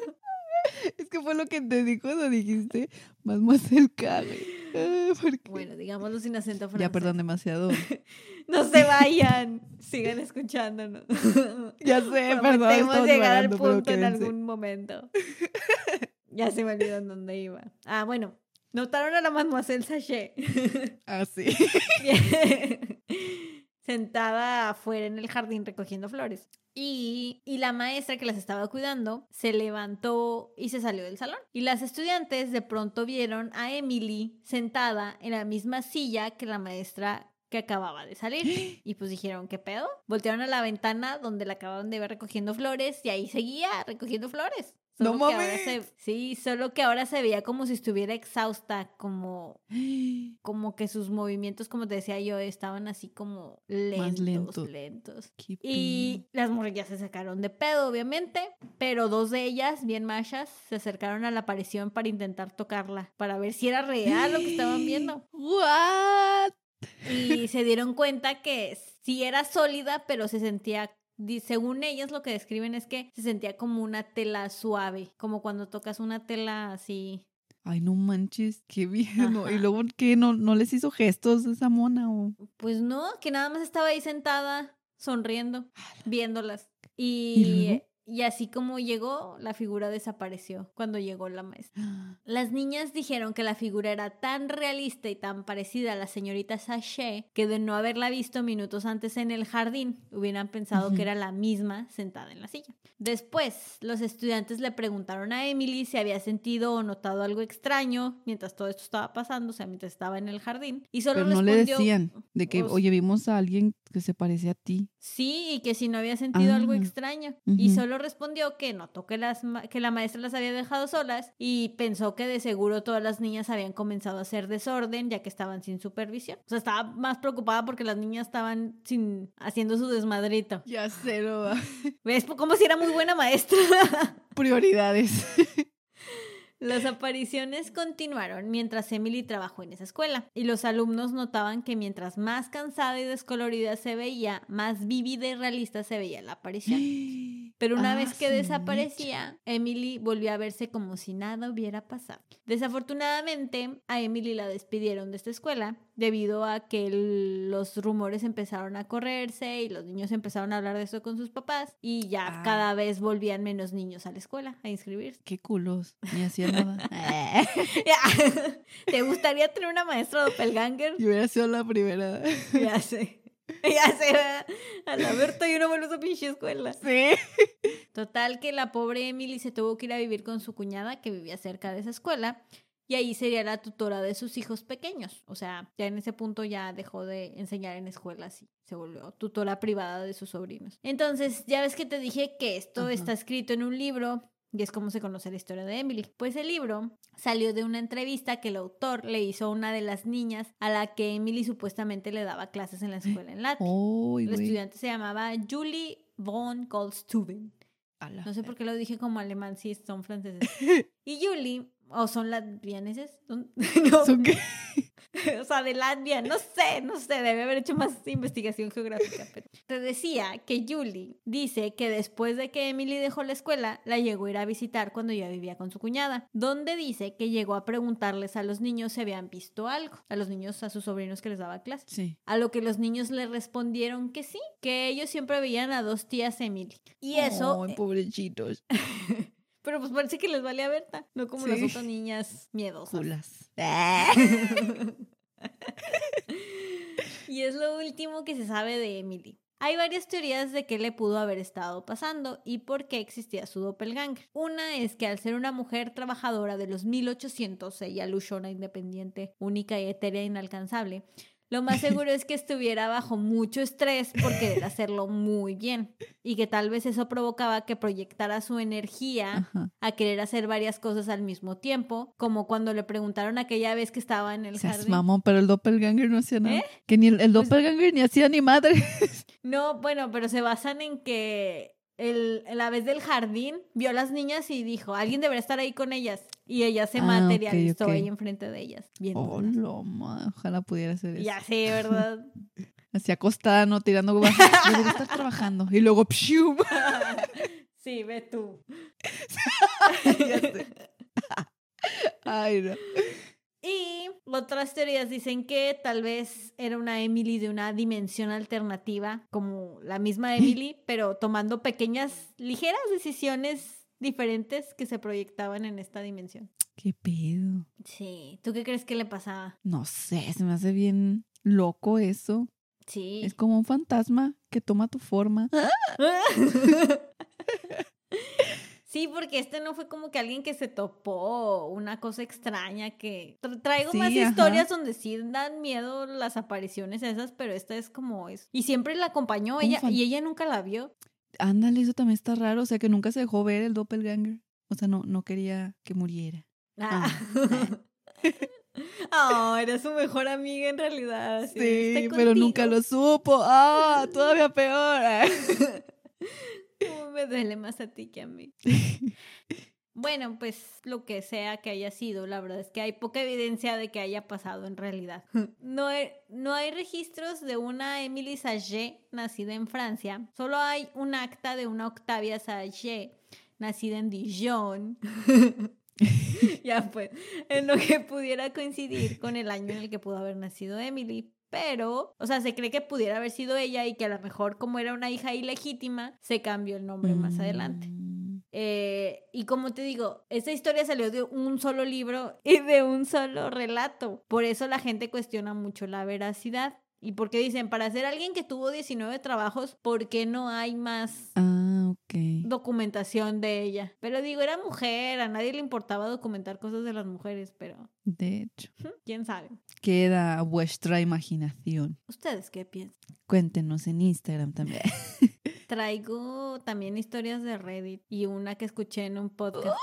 Es que fue lo que te di cuando dijiste Mademoiselle Karen. Ah, porque- bueno, digámoslo sin acento francés. Ya, perdón, demasiado. No se vayan. Sigan escuchándonos. Ya sé, perdón. Estamos llegar al punto en algún momento. ya se me olvidó en dónde iba. Ah, bueno. Notaron a la Mademoiselle Sachet. Ah, sí. Sentada afuera en el jardín recogiendo flores. Y, y la maestra que las estaba cuidando se levantó y se salió del salón. Y las estudiantes de pronto vieron a Emily sentada en la misma silla que la maestra que acababa de salir. Y pues dijeron, ¿qué pedo? Voltearon a la ventana donde la acababan de ver recogiendo flores y ahí seguía recogiendo flores. ¡No Solo que ahora mames! se- sí, solo que ahora se veía como si estuviera exhausta, como como que sus movimientos, como te decía yo, estaban así como lentos, lento. lentos. Y las morrillas se sacaron de pedo, obviamente, pero dos de ellas, bien machas, se acercaron a la aparición para intentar tocarla, para ver si era real lo que estaban viendo. What? Y se dieron cuenta que sí era sólida, pero se sentía, según ellas lo que describen es que se sentía como una tela suave, como cuando tocas una tela así. Ay, no manches, qué bien. ¿no? Y luego, ¿qué? ¿No, ¿No les hizo gestos esa mona? O... Pues no, que nada más estaba ahí sentada, sonriendo, viéndolas. ¿Y Y? Y así como llegó, la figura desapareció cuando llegó la maestra. Las niñas dijeron que la figura era tan realista y tan parecida a la señorita Sachet que de no haberla visto minutos antes en el jardín, hubieran pensado que era la misma sentada en la silla. Después, los estudiantes le preguntaron a Emily si había sentido o notado algo extraño mientras todo esto estaba pasando, o sea, mientras estaba en el jardín. Y solo Pero no le decían de que, pues, oye, vimos a alguien que se parece a ti. Sí, y que si no había sentido algo Ah. extraño. Y solo respondió que notó que, las, ma- que la maestra las había dejado solas y pensó que de seguro todas las niñas habían comenzado a hacer desorden ya que estaban sin supervisión. O sea, estaba más preocupada porque las niñas estaban sin, haciendo su desmadrito. Ya sé, no ¿Ves? Como si era muy buena maestra. Prioridades. Las apariciones continuaron mientras Emily trabajó en esa escuela y los alumnos notaban que mientras más cansada y descolorida se veía, más vívida y realista se veía la aparición. Pero una Ah, vez que su desaparecía, Emily volvió a verse como si nada hubiera pasado. Desafortunadamente, a Emily la despidieron de esta escuela debido a que el- los rumores empezaron a correrse y los niños empezaron a hablar de eso con sus papás y ya Ah. cada vez volvían menos niños a la escuela a inscribirse. Qué culos. Ni hacía nada. ¿Te gustaría tener una maestra doppelganger? Yo hubiera sido la primera. Ya sé. Ya sé, ¿verdad? a la Berta yo no vuelvo a esa pinche escuela. Sí. Total que la pobre Emily se tuvo que ir a vivir con su cuñada que vivía cerca de esa escuela y ahí sería la tutora de sus hijos pequeños. O sea, ya en ese punto ya dejó de enseñar en escuelas y se volvió tutora privada de sus sobrinos. Entonces, ya ves que te dije que esto Ajá. está escrito en un libro y es como se conoce la historia de Emily. Pues el libro salió de una entrevista que el autor le hizo a una de las niñas a la que Emily supuestamente le daba clases en la escuela en latín. Uy, la estudiante se llamaba Julie von Goldstuben. No sé por qué lo dije como alemán si son franceses. Y Julie, o son latvianeses, Son- no, ¿Son qué? o sea, de Latvia, no sé, no sé, debe haber hecho más investigación geográfica. Pero te decía que Julie dice que después de que Emily dejó la escuela, la llegó a ir a visitar cuando ya vivía con su cuñada, donde dice que llegó a preguntarles a los niños si habían visto algo, a los niños, a sus sobrinos que les daba clases. Sí. A lo que los niños le respondieron que sí, que ellos siempre veían a dos tías Emily. Y eso, Ay, pobrecitos. pero pues parece que les vale a Berta, no como las otras niñas miedosas. Culas. y es lo último que se sabe de Emily. Hay varias teorías de qué le pudo haber estado pasando y por qué existía su doppelganger. Una es que al ser una mujer trabajadora de los 1800, ella luchó una independiente, única y etérea inalcanzable, lo más seguro es que estuviera bajo mucho estrés por querer hacerlo muy bien y que tal vez eso provocaba que proyectara su energía Ajá. a querer hacer varias cosas al mismo tiempo, como cuando le preguntaron aquella vez que estaba en el Seas jardín. mamón, pero el doppelganger no hacía nada. ¿Eh? Que ni el, el Pues- doppelganger ni hacía ni madre. No, bueno, pero se basan en que el, la vez del jardín vio a las niñas y dijo, alguien debería estar ahí con ellas. Y ella se Ah, materializó ahí enfrente de ellas. Oh, lo ma- ojalá pudiera hacer eso. ya sé, ¿verdad? Así acostada, no tirando bajo. Debería estar trabajando. Y luego, sí, ve tú. Ya sé. Ay, no. Y otras teorías dicen que tal vez era una Emily de una dimensión alternativa, como la misma Emily, pero tomando pequeñas, ligeras decisiones diferentes que se proyectaban en esta dimensión. ¿Qué pedo? Sí, ¿tú qué crees que le pasaba? No sé, se me hace bien loco eso. Sí. Es como un fantasma que toma tu forma. Sí, porque este no fue como que alguien que se topó una cosa extraña que tra- traigo más Sí, ajá. historias donde sí dan miedo las apariciones esas, pero esta es como es. Y siempre la acompañó ella fan- y ella nunca la vio. Ándale, eso también está raro. O sea, que nunca se dejó ver el doppelganger. O sea, no, no quería que muriera. Ah. Oh, era su mejor amiga en realidad. Sí, "Estoy pero nunca contigo". lo supo. ¡Ah! Todavía peor. Me duele más a ti que a mí. Bueno, pues lo que sea que haya sido, la verdad es que hay poca evidencia de que haya pasado en realidad. No hay, no hay registros de una Emily Sage nacida en Francia, solo hay un acta de una Octavia Sage nacida en Dijon. ya pues, en lo que pudiera coincidir con el año en el que pudo haber nacido Emily. Pero, o sea, se cree que pudiera haber sido ella y que a lo mejor como era una hija ilegítima, se cambió el nombre más adelante. Mm, Eh, y como te digo, esta historia salió de un solo libro y de un solo relato. Por eso la gente cuestiona mucho la veracidad. Y porque dicen, para ser alguien que tuvo 19 trabajos, ¿por qué no hay más Ah, documentación de ella? Pero digo, era mujer, a nadie le importaba documentar cosas de las mujeres, pero De hecho, quién sabe. queda a vuestra imaginación. ¿Ustedes qué piensan? Cuéntenos en Instagram también. Traigo también historias de Reddit y una que escuché en un podcast.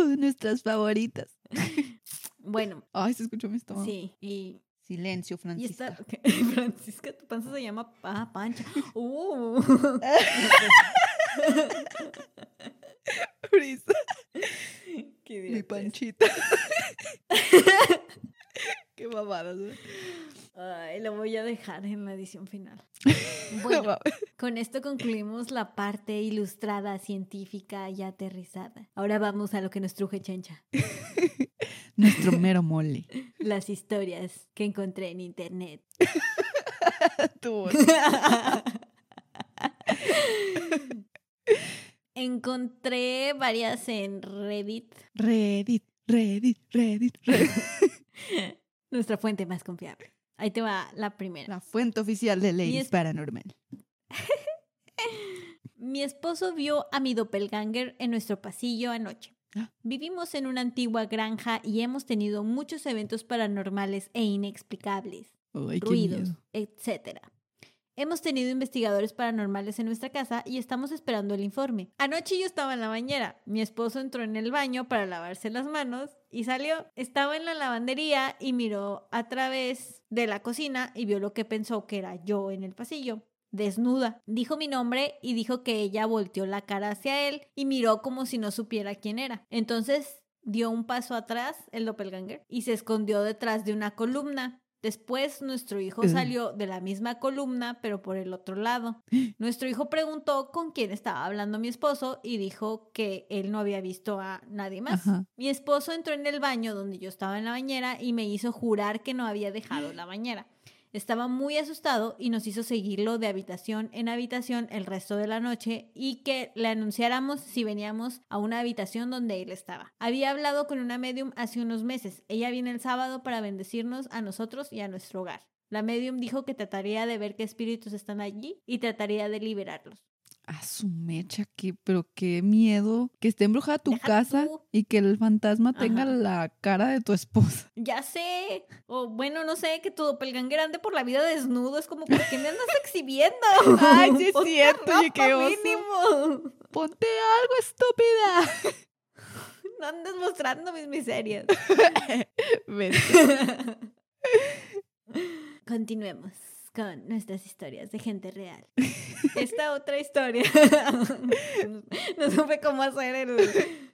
Uh, Nuestras favoritas. Bueno, Ay, se escuchó mi estómago. sí, y Silencio, Francisca. esta, Francisca, tu panza se llama ah, Pancha. Uh. Frisa, Qué mi panchita. Qué mamadas. ¿no? Ay, lo voy a dejar en la edición final. No Bueno, con esto concluimos la parte ilustrada, científica y aterrizada. Ahora vamos a lo que nos truje Chencha. Nuestro mero mole. Las historias que encontré en internet. Tu Encontré varias en Reddit, Reddit, Reddit, Reddit, Reddit. nuestra fuente más confiable. Ahí te va la primera. La fuente oficial de Ladies es- Paranormal. Mi esposo vio a mi doppelganger en nuestro pasillo anoche. Ah. Vivimos en una antigua granja y hemos tenido muchos eventos paranormales e inexplicables, ruidos, etc. Hemos tenido investigadores paranormales en nuestra casa y estamos esperando el informe. Anoche yo estaba en la bañera. Mi esposo entró en el baño para lavarse las manos y salió. Estaba en la lavandería y miró a través de la cocina y vio lo que pensó que era yo en el pasillo. Desnuda. Dijo mi nombre y dijo que ella volteó la cara hacia él y miró como si no supiera quién era. Entonces dio un paso atrás, el doppelganger, y se escondió detrás de una columna. Después nuestro hijo salió de la misma columna, pero por el otro lado. Nuestro hijo preguntó con quién estaba hablando mi esposo y dijo que él no había visto a nadie más. Ajá. Mi esposo entró en el baño donde yo estaba en la bañera y me hizo jurar que no había dejado la bañera. Estaba muy asustado y nos hizo seguirlo de habitación en habitación el resto de la noche y que le anunciáramos si veníamos a una habitación donde él estaba. Había hablado con una medium hace unos meses. Ella viene el sábado para bendecirnos a nosotros y a nuestro hogar. La medium dijo que trataría de ver qué espíritus están allí y trataría de liberarlos. A su mecha, que, pero qué miedo. Que esté embrujada tu Deja casa tú. y que el fantasma tenga la cara de tu esposa. Ya sé. O bueno, no sé, que tu doppelganger ande por la vida desnudo. Es como, ¿por qué me andas exhibiendo? Ay, sí es Ponte cierto, oye, qué oso. mínimo. Ponte algo, estúpida. No andes mostrando mis miserias. Continuemos con nuestras historias de gente real. Esta otra historia. no supe cómo hacer el,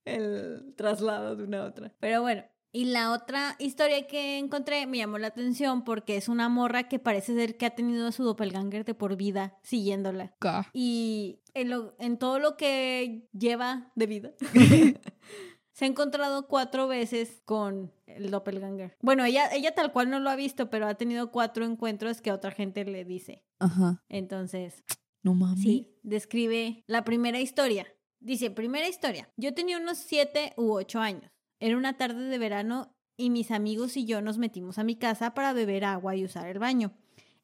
el traslado de una a otra. Pero bueno. Y la otra historia que encontré me llamó la atención porque es una morra que parece ser que ha tenido a su doppelganger de por vida siguiéndola. Ca. Y en, lo- en todo lo que lleva de vida, se ha encontrado cuatro veces con el doppelganger. Bueno, ella, ella tal cual no lo ha visto, pero ha tenido cuatro encuentros que otra gente le dice. Ajá. Entonces, No mames. sí, describe la primera historia. Dice, primera historia. Yo tenía unos siete u ocho años. Era una tarde de verano y mis amigos y yo nos metimos a mi casa para beber agua y usar el baño.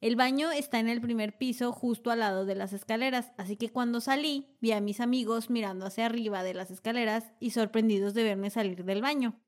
El baño está en el primer piso justo al lado de las escaleras, así que cuando salí vi a mis amigos mirando hacia arriba de las escaleras y sorprendidos de verme salir del baño.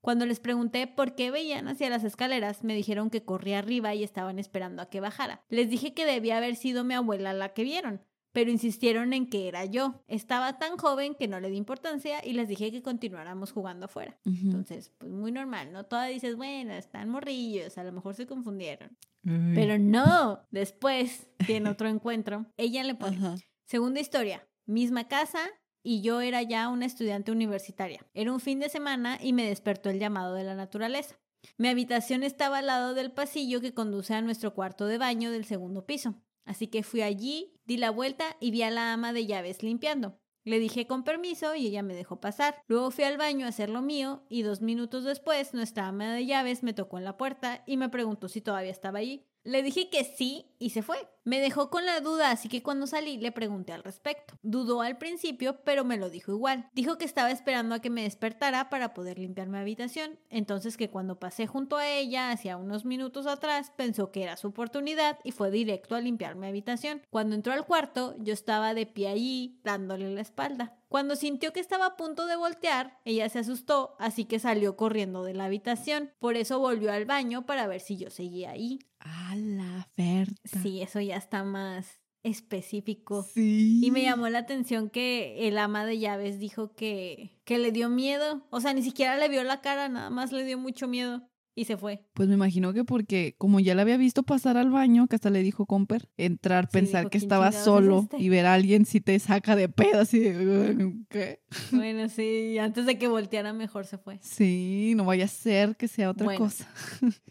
Cuando les pregunté por qué veían hacia las escaleras, me dijeron que corría arriba y estaban esperando a que bajara. Les dije que debía haber sido mi abuela la que vieron, pero insistieron en que era yo. Estaba tan joven que no le di importancia y les dije que continuáramos jugando afuera. Ujú. Entonces, pues muy normal, ¿no? Toda dices, bueno, están morrillos, a lo mejor se confundieron. Ay. Pero no, después, tiene otro encuentro, ella le pone, segunda historia, misma casa y yo era ya una estudiante universitaria. Era un fin de semana y me despertó el llamado de la naturaleza. Mi habitación estaba al lado del pasillo que conduce a nuestro cuarto de baño del segundo piso. Así que fui allí, di la vuelta y vi a la ama de llaves limpiando. Le dije con permiso y ella me dejó pasar. Luego fui al baño a hacer lo mío y dos minutos después nuestra ama de llaves me tocó en la puerta y me preguntó si todavía estaba allí. Le dije que sí y se fue. Me dejó con la duda, así que cuando salí le pregunté al respecto. Dudó al principio, pero me lo dijo igual. Dijo que estaba esperando a que me despertara para poder limpiar mi habitación. Entonces que cuando pasé junto a ella, hacia unos minutos atrás, pensó que era su oportunidad y fue directo a limpiar mi habitación. Cuando entró al cuarto, yo estaba de pie allí, dándole la espalda. Cuando sintió que estaba a punto de voltear, ella se asustó, así que salió corriendo de la habitación. Por eso volvió al baño para ver si yo seguía ahí. A la Berta. Sí, eso ya está más específico. Sí. Y me llamó la atención que el ama de llaves dijo que, que le dio miedo. O sea, ni siquiera le vio la cara, nada más le dio mucho miedo y se fue. Pues me imagino que porque, como ya la había visto pasar al baño, que hasta le dijo Comper, entrar, Sí, pensar dijo, que "¿Quién estaba es solo este?" y ver a alguien si te saca de pedo, así de, ¿qué? Bueno, sí, antes de que volteara mejor se fue. Sí, no vaya a ser que sea otra Bueno. cosa.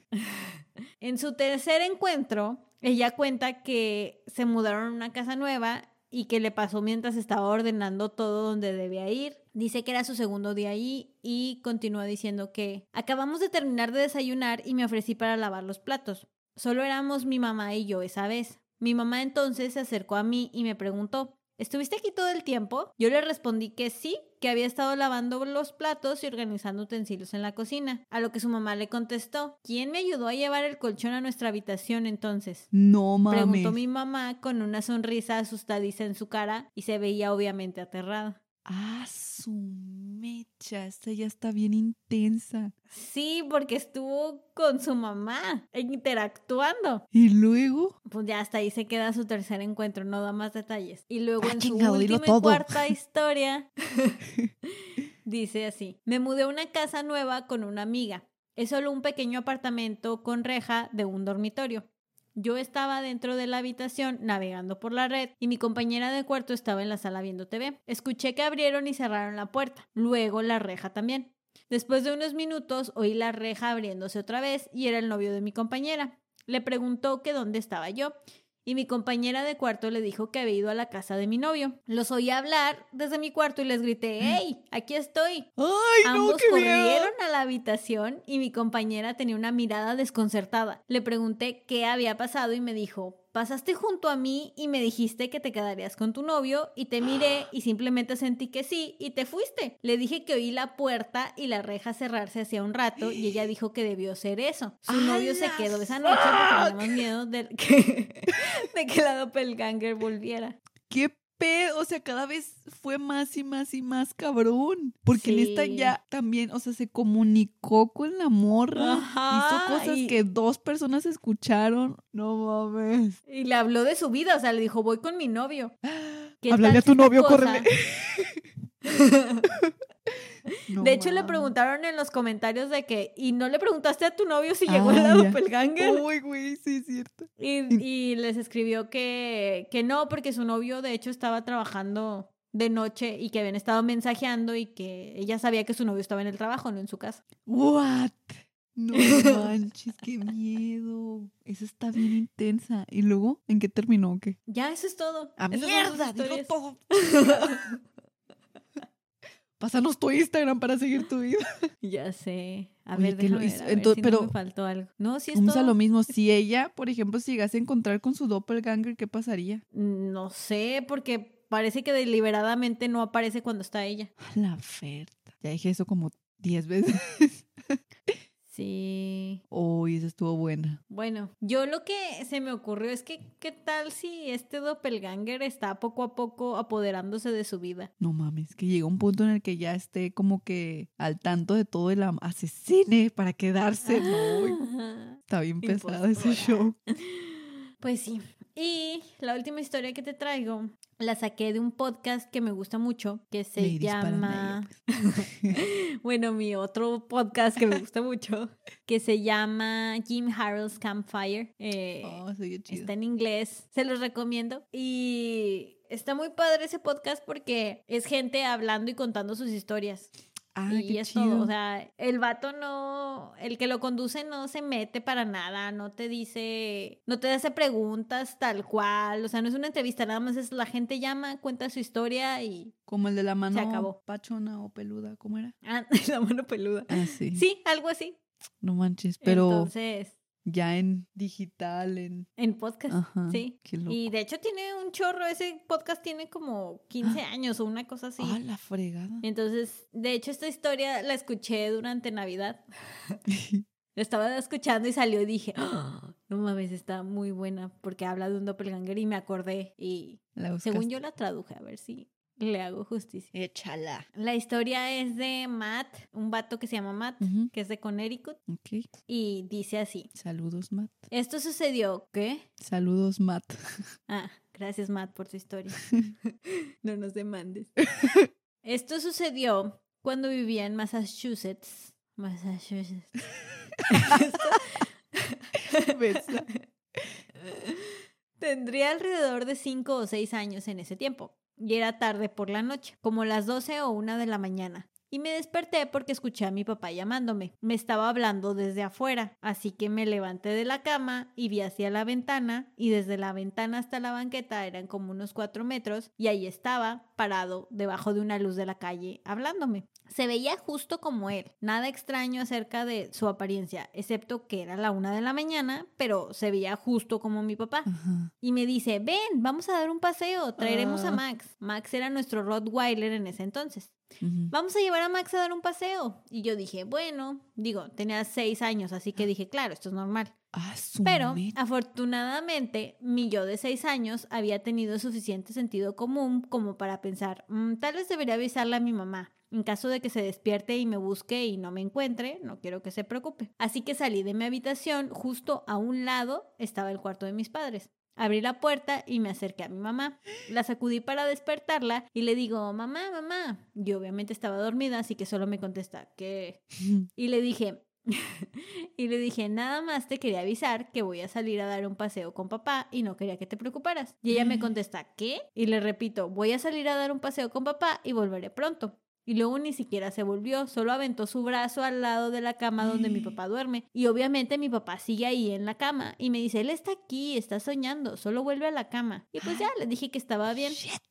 En su tercer encuentro, ella cuenta que se mudaron a una casa nueva y que le pasó mientras estaba ordenando todo donde debía ir. Dice que era su segundo día ahí y continúa diciendo que acabamos de terminar de desayunar y me ofrecí para lavar los platos. Solo éramos mi mamá y yo esa vez. Mi mamá entonces se acercó a mí y me preguntó, ¿estuviste aquí todo el tiempo? Yo le respondí que sí, que había estado lavando los platos y organizando utensilios en la cocina. A lo que su mamá le contestó, ¿quién me ayudó a llevar el colchón a nuestra habitación entonces? No mames. Preguntó mi mamá con una sonrisa asustadiza en su cara y se veía obviamente aterrada. Ah, su mecha, esta ya está bien intensa. Sí, porque estuvo con su mamá interactuando. Y luego, Pues ya hasta ahí se queda su tercer encuentro, no da más detalles. Y luego Ah, en chingado, su última y cuarta historia dice así: Me mudé a una casa nueva con una amiga. Es solo un pequeño apartamento con reja de un dormitorio. Yo estaba dentro de la habitación navegando por la red y mi compañera de cuarto estaba en la sala viendo TV. Escuché que abrieron y cerraron la puerta, luego la reja también. Después de unos minutos oí la reja abriéndose otra vez y era el novio de mi compañera. Le preguntó que dónde estaba yo y mi compañera de cuarto le dijo que había ido a la casa de mi novio. Los oí hablar desde mi cuarto y les grité, ¡Hey! Aquí estoy. ¡ay, no, Ambos miedo! corrieron a la habitación y mi compañera tenía una mirada desconcertada. Le pregunté qué había pasado y me dijo, pasaste junto a mí y me dijiste que te quedarías con tu novio y te miré y simplemente sentí que sí y te fuiste. Le dije que oí la puerta y la reja cerrarse hacía un rato y ella dijo que debió ser eso. Su novio se quedó esa noche porque teníamos miedo de que, de que la doppelganger volviera. ¿Qué pedo? O sea, cada vez fue más y más y más cabrón. Porque en esta Sí. ya también, o sea, se comunicó con la morra. Ajá, hizo cosas y- que dos personas escucharon. No mames. Y le habló de su vida, o sea, le dijo, voy con mi novio. ¿Qué Háblale a tu novio, cosa- córrele. No de hecho, le preguntaron en los comentarios de que, ¿y no le preguntaste a tu novio si llegó la Ah, ya. doppelganger? Uy, güey, sí es cierto. Y, y les escribió que, que no, porque su novio de hecho estaba trabajando de noche y que habían estado mensajeando y que ella sabía que su novio estaba en el trabajo, no en su casa. What? No manches, qué miedo. Esa está bien intensa. ¿Y luego en qué terminó qué? Ya, eso es todo. ¡A son sus mierda! Historias. todo. Pásanos tu Instagram para seguir tu vida. Ya sé. A Oye, ver, ¿qué lo déjame ver, hizo? a ver Ento- si no pero- me faltó algo. No, sí es Vamos a todo. lo mismo. Si ella, por ejemplo, se llegase a encontrar con su doppelganger, ¿qué pasaría? No sé, porque parece que deliberadamente no aparece cuando está ella. A la oferta. Ya dije eso como 10 veces. Sí. Uy, esa estuvo buena. Bueno, yo lo que se me ocurrió es que, ¿qué tal si este doppelganger está poco a poco apoderándose de su vida? No mames, que llega un punto en el que ya esté como que al tanto de todo el asesine para quedarse. No, está bien pesado ese show. Pues sí. Y la última historia que te traigo la saqué de un podcast que me gusta mucho, que se Ladies llama... bueno, mi otro podcast que me gusta mucho, que se llama Jim Harrell's Campfire. Eh, Oh, soy chido. Está en inglés, se los recomiendo. Y está muy padre ese podcast porque es gente hablando y contando sus historias. Ah, y es chido. todo. O sea, el vato no, el que lo conduce no se mete para nada, no te dice, no te hace preguntas tal cual. O sea, no es una entrevista, nada más es la gente llama, cuenta su historia y. Como el de la mano acabó. pachona o peluda, ¿cómo era? Ah, la mano peluda. Ah, sí. Sí, algo así. No manches, pero Entonces, ya en digital, en... en podcast. Ajá. Sí. Qué loco. Y de hecho tiene un chorro, ese podcast tiene como 15 años o una cosa así. Ah, la fregada. Entonces, de hecho, esta historia la escuché durante Navidad. La estaba escuchando y salió y dije, "Ah, no mames, está muy buena porque habla de un doppelganger y me acordé y La según yo la traduje, a ver si le hago justicia. Échala. La historia es de Matt, un vato que se llama Matt, que es de Connecticut, Ok. y dice así, Saludos, Matt. esto sucedió, ¿qué? Saludos, Matt. Ah, gracias Matt por tu historia. no nos demandes. Esto sucedió cuando vivía en Massachusetts. Massachusetts. Tendría alrededor de 5 o 6 años en ese tiempo. Y era tarde por la noche, como las 12 o 1 de la mañana. Y me desperté porque escuché a mi papá llamándome. Me estaba hablando desde afuera, así que me levanté de la cama y vi hacia la ventana y desde la ventana hasta la banqueta eran como unos 4 metros y ahí estaba, parado, debajo de una luz de la calle, hablándome. Se veía justo como él, nada extraño acerca de su apariencia, excepto que era la 1 de la mañana, pero se veía justo como mi papá. Y me dice, ven, vamos a dar un paseo, traeremos a Ah. Max. Max era nuestro Rottweiler en ese entonces. Vamos a llevar a Max a dar un paseo. Y yo dije, bueno, digo, tenía seis años, así que dije, claro, esto es normal. Ah, Pero me- afortunadamente, mi yo de seis años había tenido suficiente sentido común como para pensar, "Mm, tal vez debería avisarle a mi mamá. En caso de que se despierte y me busque y no me encuentre, no quiero que se preocupe. Así que salí de mi habitación, justo a un lado estaba el cuarto de mis padres. Abrí la puerta y me acerqué a mi mamá. La sacudí para despertarla y le digo, mamá, mamá. Yo obviamente estaba dormida, así que solo me contesta, ¿qué? Y le dije, y le dije, nada más te quería avisar que voy a salir a dar un paseo con papá y no quería que te preocuparas. Y ella me contesta, ¿qué? Y le repito, voy a salir a dar un paseo con papá y volveré pronto. Y luego ni siquiera se volvió, solo aventó su brazo al lado de la cama donde mi papá duerme. Y obviamente mi papá sigue ahí en la cama y me dice, él está aquí, está soñando, solo vuelve a la cama. Y pues ya le dije que estaba bien. Shit.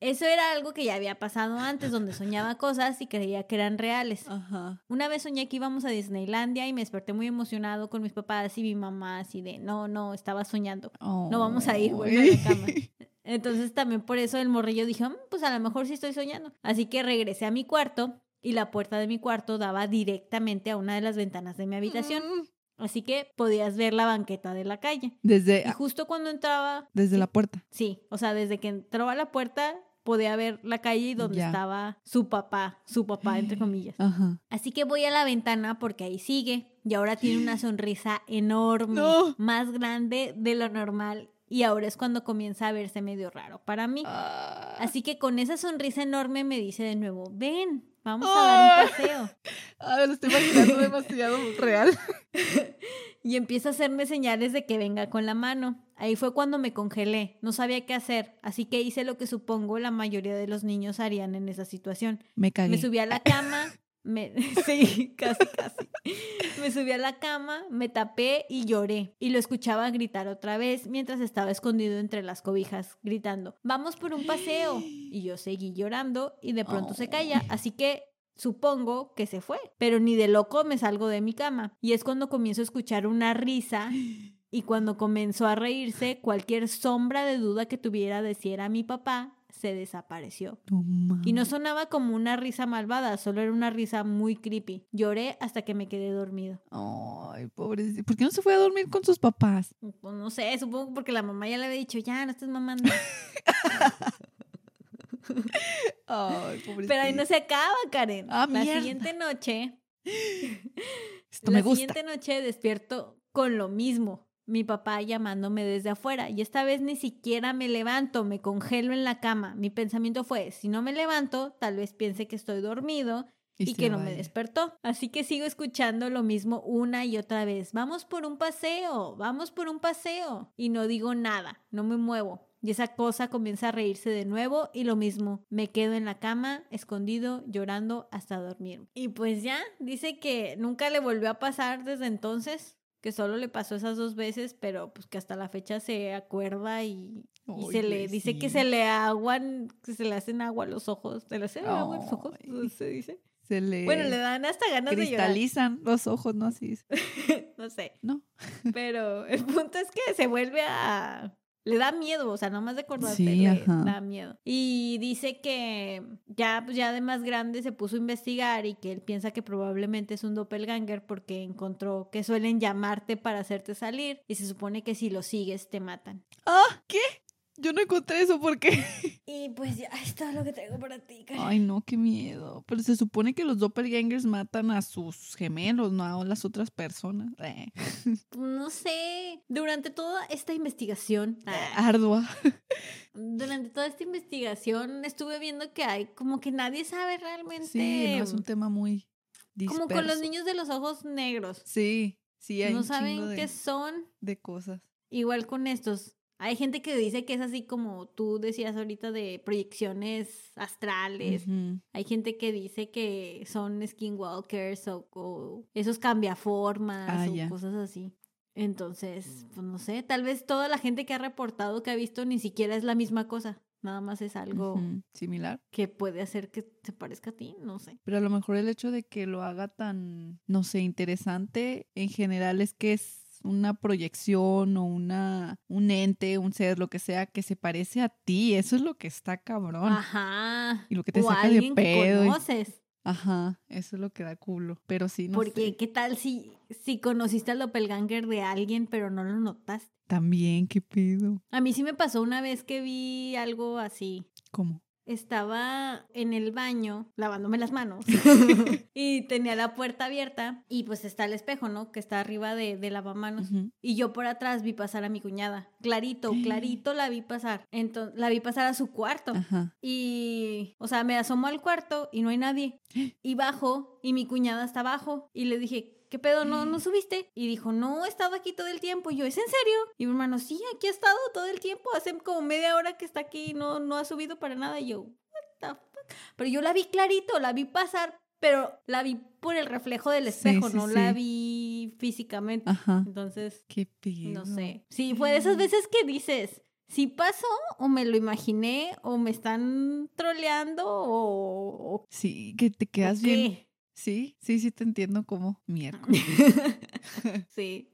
Eso era algo que ya había pasado antes, donde soñaba cosas y creía que eran reales. Ajá. Una vez soñé que íbamos a Disneylandia y me desperté muy emocionado con mis papás y mi mamá así de, no, no, estaba soñando. No vamos a ir, vuelve a la cama. Entonces también por eso el morrillo dijo, "Mm, pues a lo mejor sí estoy soñando. Así que regresé a mi cuarto y la puerta de mi cuarto daba directamente a una de las ventanas de mi habitación. Mm. Así que podías ver la banqueta de la calle. Desde, Y justo cuando entraba, desde sí. la puerta. sí, o sea, desde que entró a la puerta podía ver la calle y donde Ya. estaba su papá, su papá entre comillas. Ajá. Así que voy a la ventana porque ahí sigue y ahora tiene una sonrisa enorme, No. más grande de lo normal y ahora es cuando comienza a verse medio raro para mí. Ah. Así que con esa sonrisa enorme me dice de nuevo, ven, vamos a dar un Ah. paseo. Ah, me lo estoy imaginando demasiado real. Y empieza a hacerme señales de que venga con la mano. Ahí fue cuando me congelé, no sabía qué hacer, así que hice lo que supongo la mayoría de los niños harían en esa situación. Me cagué. Me subí a la cama, me... sí, casi, casi. Me subí a la cama, me tapé y lloré. Y lo escuchaba gritar otra vez mientras estaba escondido entre las cobijas, gritando, vamos por un paseo. Y yo seguí llorando y de pronto se calla, así que supongo que se fue. Pero ni de loco me salgo de mi cama. Y es cuando comienzo a escuchar una risa. Y cuando comenzó a reírse, cualquier sombra de duda que tuviera de si era mi papá se desapareció. Y no sonaba como una risa malvada, solo era una risa muy creepy. Lloré hasta que me quedé dormido. Ay, pobrecito. ¿Por qué no se fue a dormir con sus papás? Pues no sé, supongo porque la mamá ya le había dicho, ya, no estés mamando. Ay, pobrecito. Pero ahí no se acaba, Karen. Ah, la mierda. siguiente noche, Esto la me gusta. siguiente noche despierto con lo mismo. Mi papá llamándome desde afuera y esta vez ni siquiera me levanto, me congelo en la cama. Mi pensamiento fue, si no me levanto, tal vez piense que estoy dormido y, que no me despertó. Así que sigo escuchando lo mismo una y otra vez. Vamos por un paseo, vamos por un paseo. Y no digo nada, no me muevo. Y esa cosa comienza a reírse de nuevo y lo mismo. Me quedo en la cama, escondido, llorando hasta dormir. Y pues ya, dice que nunca le volvió a pasar desde entonces. Que solo le pasó esas dos veces, pero pues que hasta la fecha se acuerda y, se le dice que se le aguan, que se le hacen agua a los ojos. ¿Se le hacen agua a los ojos? ¿Se dice? Se le Bueno, le dan hasta ganas de llorar. cristalizan los ojos, ¿no? Así. no sé. No. Pero el punto es que se vuelve a. Le da miedo, o sea, nomás de acordarte Sí, le ajá. da miedo. Y dice que ya, pues ya de más grande se puso a investigar y que él piensa que probablemente es un doppelganger porque encontró que suelen llamarte para hacerte salir y se supone que si lo sigues te matan. Ah, ¿qué? Yo no encontré eso porque. Y pues ya es todo lo que traigo para ti, Karen. Ay, no, qué miedo. Pero se supone que los doppelgangers matan a sus gemelos, no a las otras personas. Eh, No sé. Durante toda esta investigación. Ardua. Durante toda esta investigación estuve viendo que hay como que nadie sabe realmente. Sí, no es un tema muy disperso. como con los niños de los ojos negros. Sí, sí, hay no un saben de, qué son. de cosas. Igual con estos. Hay gente que dice que es así como tú decías ahorita de proyecciones astrales. Hay gente que dice que son skinwalkers o, o esos cambiaformas Ah, o cosas así. Entonces, pues no sé, tal vez toda la gente que ha reportado que ha visto ni siquiera es la misma cosa. Nada más es algo Similar. que puede hacer que se parezca a ti, no sé. Pero a lo mejor el hecho de que lo haga tan, no sé, interesante en general es que es una proyección o una un ente, un ser, lo que sea, que se parece a ti. Eso es lo que está cabrón. Ajá. Y lo que te o saca de que pedo y- conoces. Ajá, eso es lo que da culo. Pero sí, no Porque, sé. ¿qué tal si, si conociste al doppelganger de alguien, pero no lo notaste? También, qué pedo. A mí sí me pasó una vez que vi algo así. ¿Cómo? Estaba en el baño lavándome las manos y tenía la puerta abierta y pues está el espejo, ¿no? Que está arriba de, de lavamanos. Y yo por atrás vi pasar a mi cuñada. Clarito, clarito la vi pasar. Entonces, la vi pasar a su cuarto. Ajá. Y, o sea, me asomo al cuarto y no hay nadie. Y bajo y mi cuñada está abajo. Y le dije, ¿qué pedo? ¿No, no subiste? Y dijo, no, he estado aquí todo el tiempo. Y yo, ¿es en serio? Y mi hermano, sí, aquí ha estado todo el tiempo. Hace como media hora que está aquí y no, no ha subido para nada. Y yo, what the fuck? Pero yo la vi clarito, la vi pasar, pero la vi por el reflejo del espejo, sí, no la vi físicamente. Ajá. Entonces, Qué pedo. no sé. Sí, fue de esas veces que dices, si pasó o me lo imaginé o me están troleando o... Sí, que te quedas bien. Sí, sí, sí te entiendo como miércoles. sí.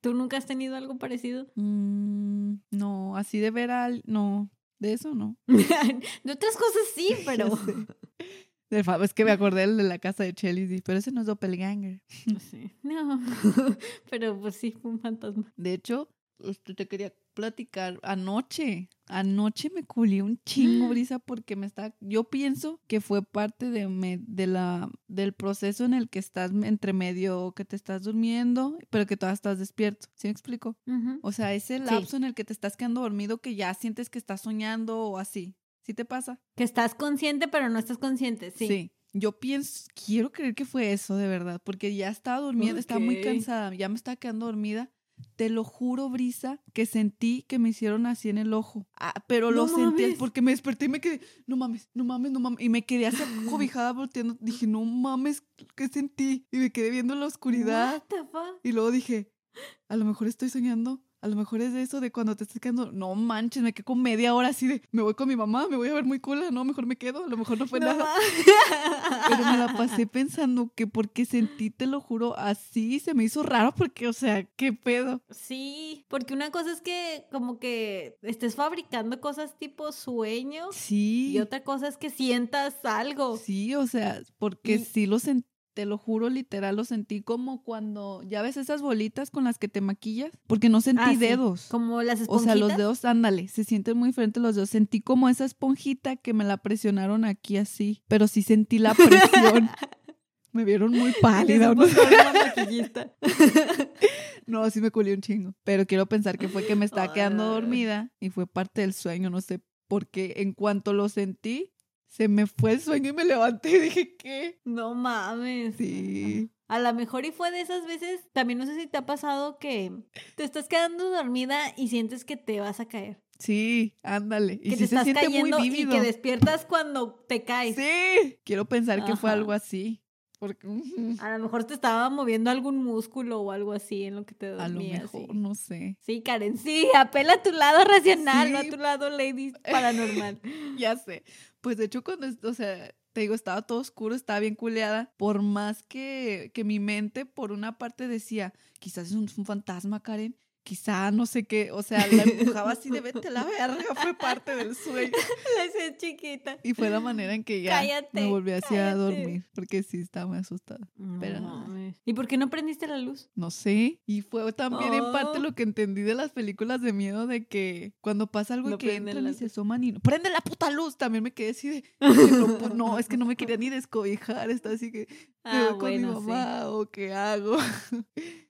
¿Tú nunca has tenido algo parecido? Mm, no, así de ver al... No, de eso no. de otras cosas sí, pero... Es que me acordé del de la casa de Chelsea, pero ese no es doppelganger. Sí. No, pero pues sí, fue un fantasma. De hecho, este, te quería platicar anoche. Anoche me culié un chingo, Brisa, porque me está. Yo pienso que fue parte de, me- de la, del proceso en el que estás entre medio que te estás durmiendo, pero que todavía estás despierto. ¿Sí me explico? O sea, ese Sí. lapso en el que te estás quedando dormido que ya sientes que estás soñando o así. ¿Sí te pasa? Que estás consciente, pero no estás consciente, sí. Yo pienso, quiero creer que fue eso de verdad, porque ya estaba durmiendo, estaba muy cansada, ya me estaba quedando dormida. Te lo juro, Brisa, que sentí que me hicieron así en el ojo. Ah, pero lo sentí porque me desperté y me quedé, no mames, no mames, no mames. Y me quedé así cobijada volteando. Dije, no mames, ¿qué sentí? Y me quedé viendo la oscuridad. What the fuck? Y luego dije, a lo mejor estoy soñando. A lo mejor es de eso de cuando te estás quedando. No manches, me quedé con media hora así de. Me voy con mi mamá, me voy a ver muy cool. No, mejor me quedo. A lo mejor no fue No nada. Pero me la pasé pensando que porque sentí, te lo juro, así se me hizo raro porque, o sea, ¿qué pedo? Sí, porque una cosa es que como que estés fabricando cosas tipo sueño Sí. y otra cosa es que sientas algo. Sí, o sea, porque Y- sí lo sentí, te lo juro, literal, lo sentí como cuando, ya ves esas bolitas con las que te maquillas, porque no sentí Ah, sí, dedos. Como las O esponjitas. sea, los dedos, ándale, se sienten muy diferentes los dedos. Sentí como esa esponjita que me la presionaron aquí así, pero sí sentí la presión. me vieron muy pálida. ¿o no? Sí me culé un chingo. Pero quiero pensar que fue que me estaba quedando dormida y fue parte del sueño, no sé por qué. En cuanto lo sentí, se me fue el sueño y me levanté y dije, ¿qué? No mames. Sí. A lo mejor y fue de esas veces, también no sé si te ha pasado que te estás quedando dormida y sientes que te vas a caer. Sí, ándale. Y que sí te se estás siente cayendo muy y vívido. que despiertas cuando te caes. Sí. Quiero pensar que fue algo así. Porque A lo mejor te estaba moviendo algún músculo o algo así en lo que te a lo dormías. mejor, sí. no sé. Sí, Karen, sí, apela a tu lado racional, no a tu lado lady paranormal. Ya sé. Pues de hecho, cuando, o sea, te digo, estaba todo oscuro, estaba bien culeada. Por más que, que mi mente, por una parte, decía, quizás es un, un fantasma, Karen. Quizá no sé qué. O sea, la empujaba así de vete a la verga. Fue parte del sueño. La hice chiquita. Y fue la manera en que ya Cállate, me volví así a cállate. dormir. Porque sí, estaba muy asustada. No Pero- mames. ¿Y por qué no prendiste la luz? No sé. Y fue también en parte Oh. lo que entendí de las películas de miedo de que cuando pasa algo y No que entran la y se asoman y prende la puta luz. También me quedé así de no, pues, no, es que no me quería ni descobijar. Está así que Ah, con mi sí. mamá o qué hago.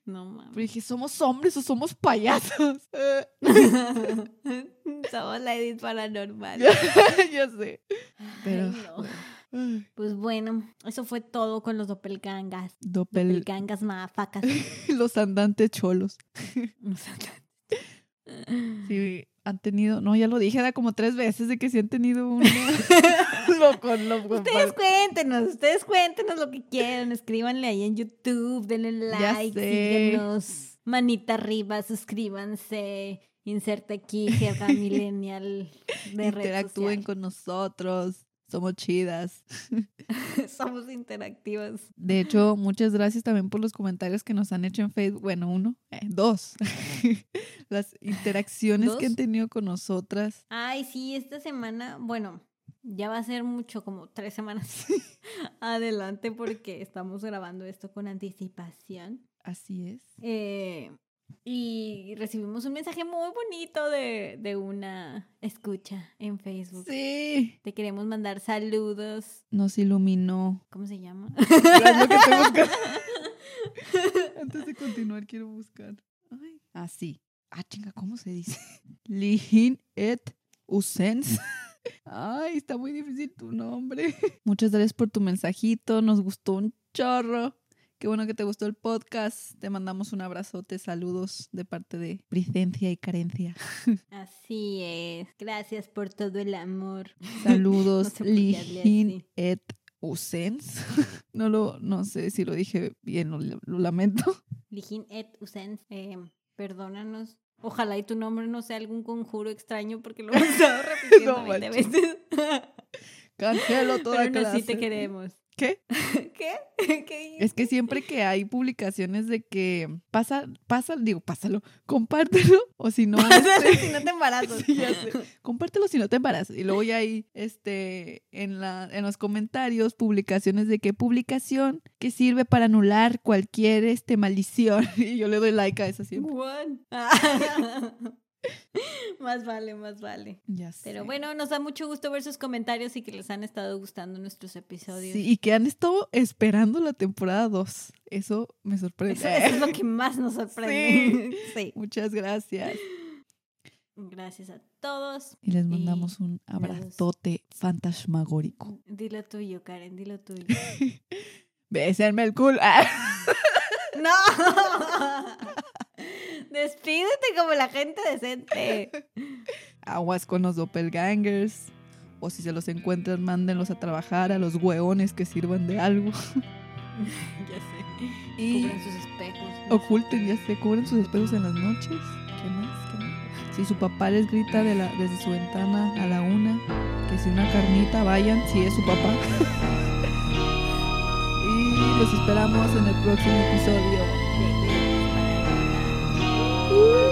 No mames. Pero dije, somos hombres o somos payasos. Somos la Edith paranormal. ya sé. Pero Ay, no. Pues bueno, eso fue todo con los doppelgangas. doppel- Doppelgangas mafacas. los andantes cholos. Sí, han tenido, no, ya lo dije, era como tres veces de que sí han tenido un... lo con lo con- Ustedes cuéntenos, ustedes cuéntenos lo que quieran, escríbanle ahí en YouTube, denle like, sé. síganos, manita arriba, suscríbanse, inserte aquí, jerga millennial de red interactúen social. con nosotros. Somos chidas. Somos interactivas. De hecho, muchas gracias también por los comentarios que nos han hecho en Facebook. Bueno, uno, eh, dos. Las interacciones que han tenido con nosotras. Ay, sí, esta semana, bueno, ya va a ser mucho, como tres semanas adelante porque estamos grabando esto con anticipación. Así es. Eh, y recibimos un mensaje muy bonito de, de una escucha en Facebook. Sí. Te queremos mandar saludos. Nos iluminó. ¿Cómo se llama? Lo que. Antes de continuar, quiero buscar. Ay. Así. Ah, chinga, ¿cómo se dice? Lihin et Usens. Ay, está muy difícil tu nombre. Muchas gracias por tu mensajito. Nos gustó un chorro. Qué bueno que te gustó el podcast. Te mandamos un abrazote, saludos de parte de Bricencia y Carencia. Así es. Gracias por todo el amor. Saludos, No así. et Usens. No lo, no sé si lo dije bien, lo, lo lamento. Lijin et Usens, eh, perdónanos Ojalá y tu nombre no sea algún conjuro extraño porque lo hemos estado repitiendo No 20 manches. veces. Cancelo toda Pero no, clase. sí te queremos. ¿Qué? ¿Qué? ¿Qué Es que siempre que hay publicaciones de que pasa, pasa, digo, pásalo, compártelo, o si no, este, si no te embarazas. Sí, compártelo si no te embarazas. Y luego ya hay, este, en la, en los comentarios, publicaciones de qué publicación que sirve para anular cualquier, este, maldición. Y yo le doy like a eso siempre. más vale, más vale. Ya sé. Pero bueno, nos da mucho gusto ver sus comentarios y que les han estado gustando nuestros episodios. Sí, y que han estado esperando la temporada 2. Eso me sorprende. Eso, eso es lo que más nos sorprende. Sí. Muchas gracias. Gracias a todos. Y les Y mandamos un abrazote fantasmagórico. Dilo tuyo, Karen, dilo tuyo. Bésenme el culo. ¡No! Despídete como la gente decente. Aguas con los doppelgangers. O si se los encuentran, mándenlos a trabajar a los hueones que sirvan de algo. ya sé. Y Cubren sus espejos. oculten, ya se cubren sus espejos en las noches. ¿Qué más? ¿Qué más? Si su papá les grita de la, desde su ventana a la una, que si una carnita vayan, si es su papá. y los esperamos en el próximo episodio. Ooh.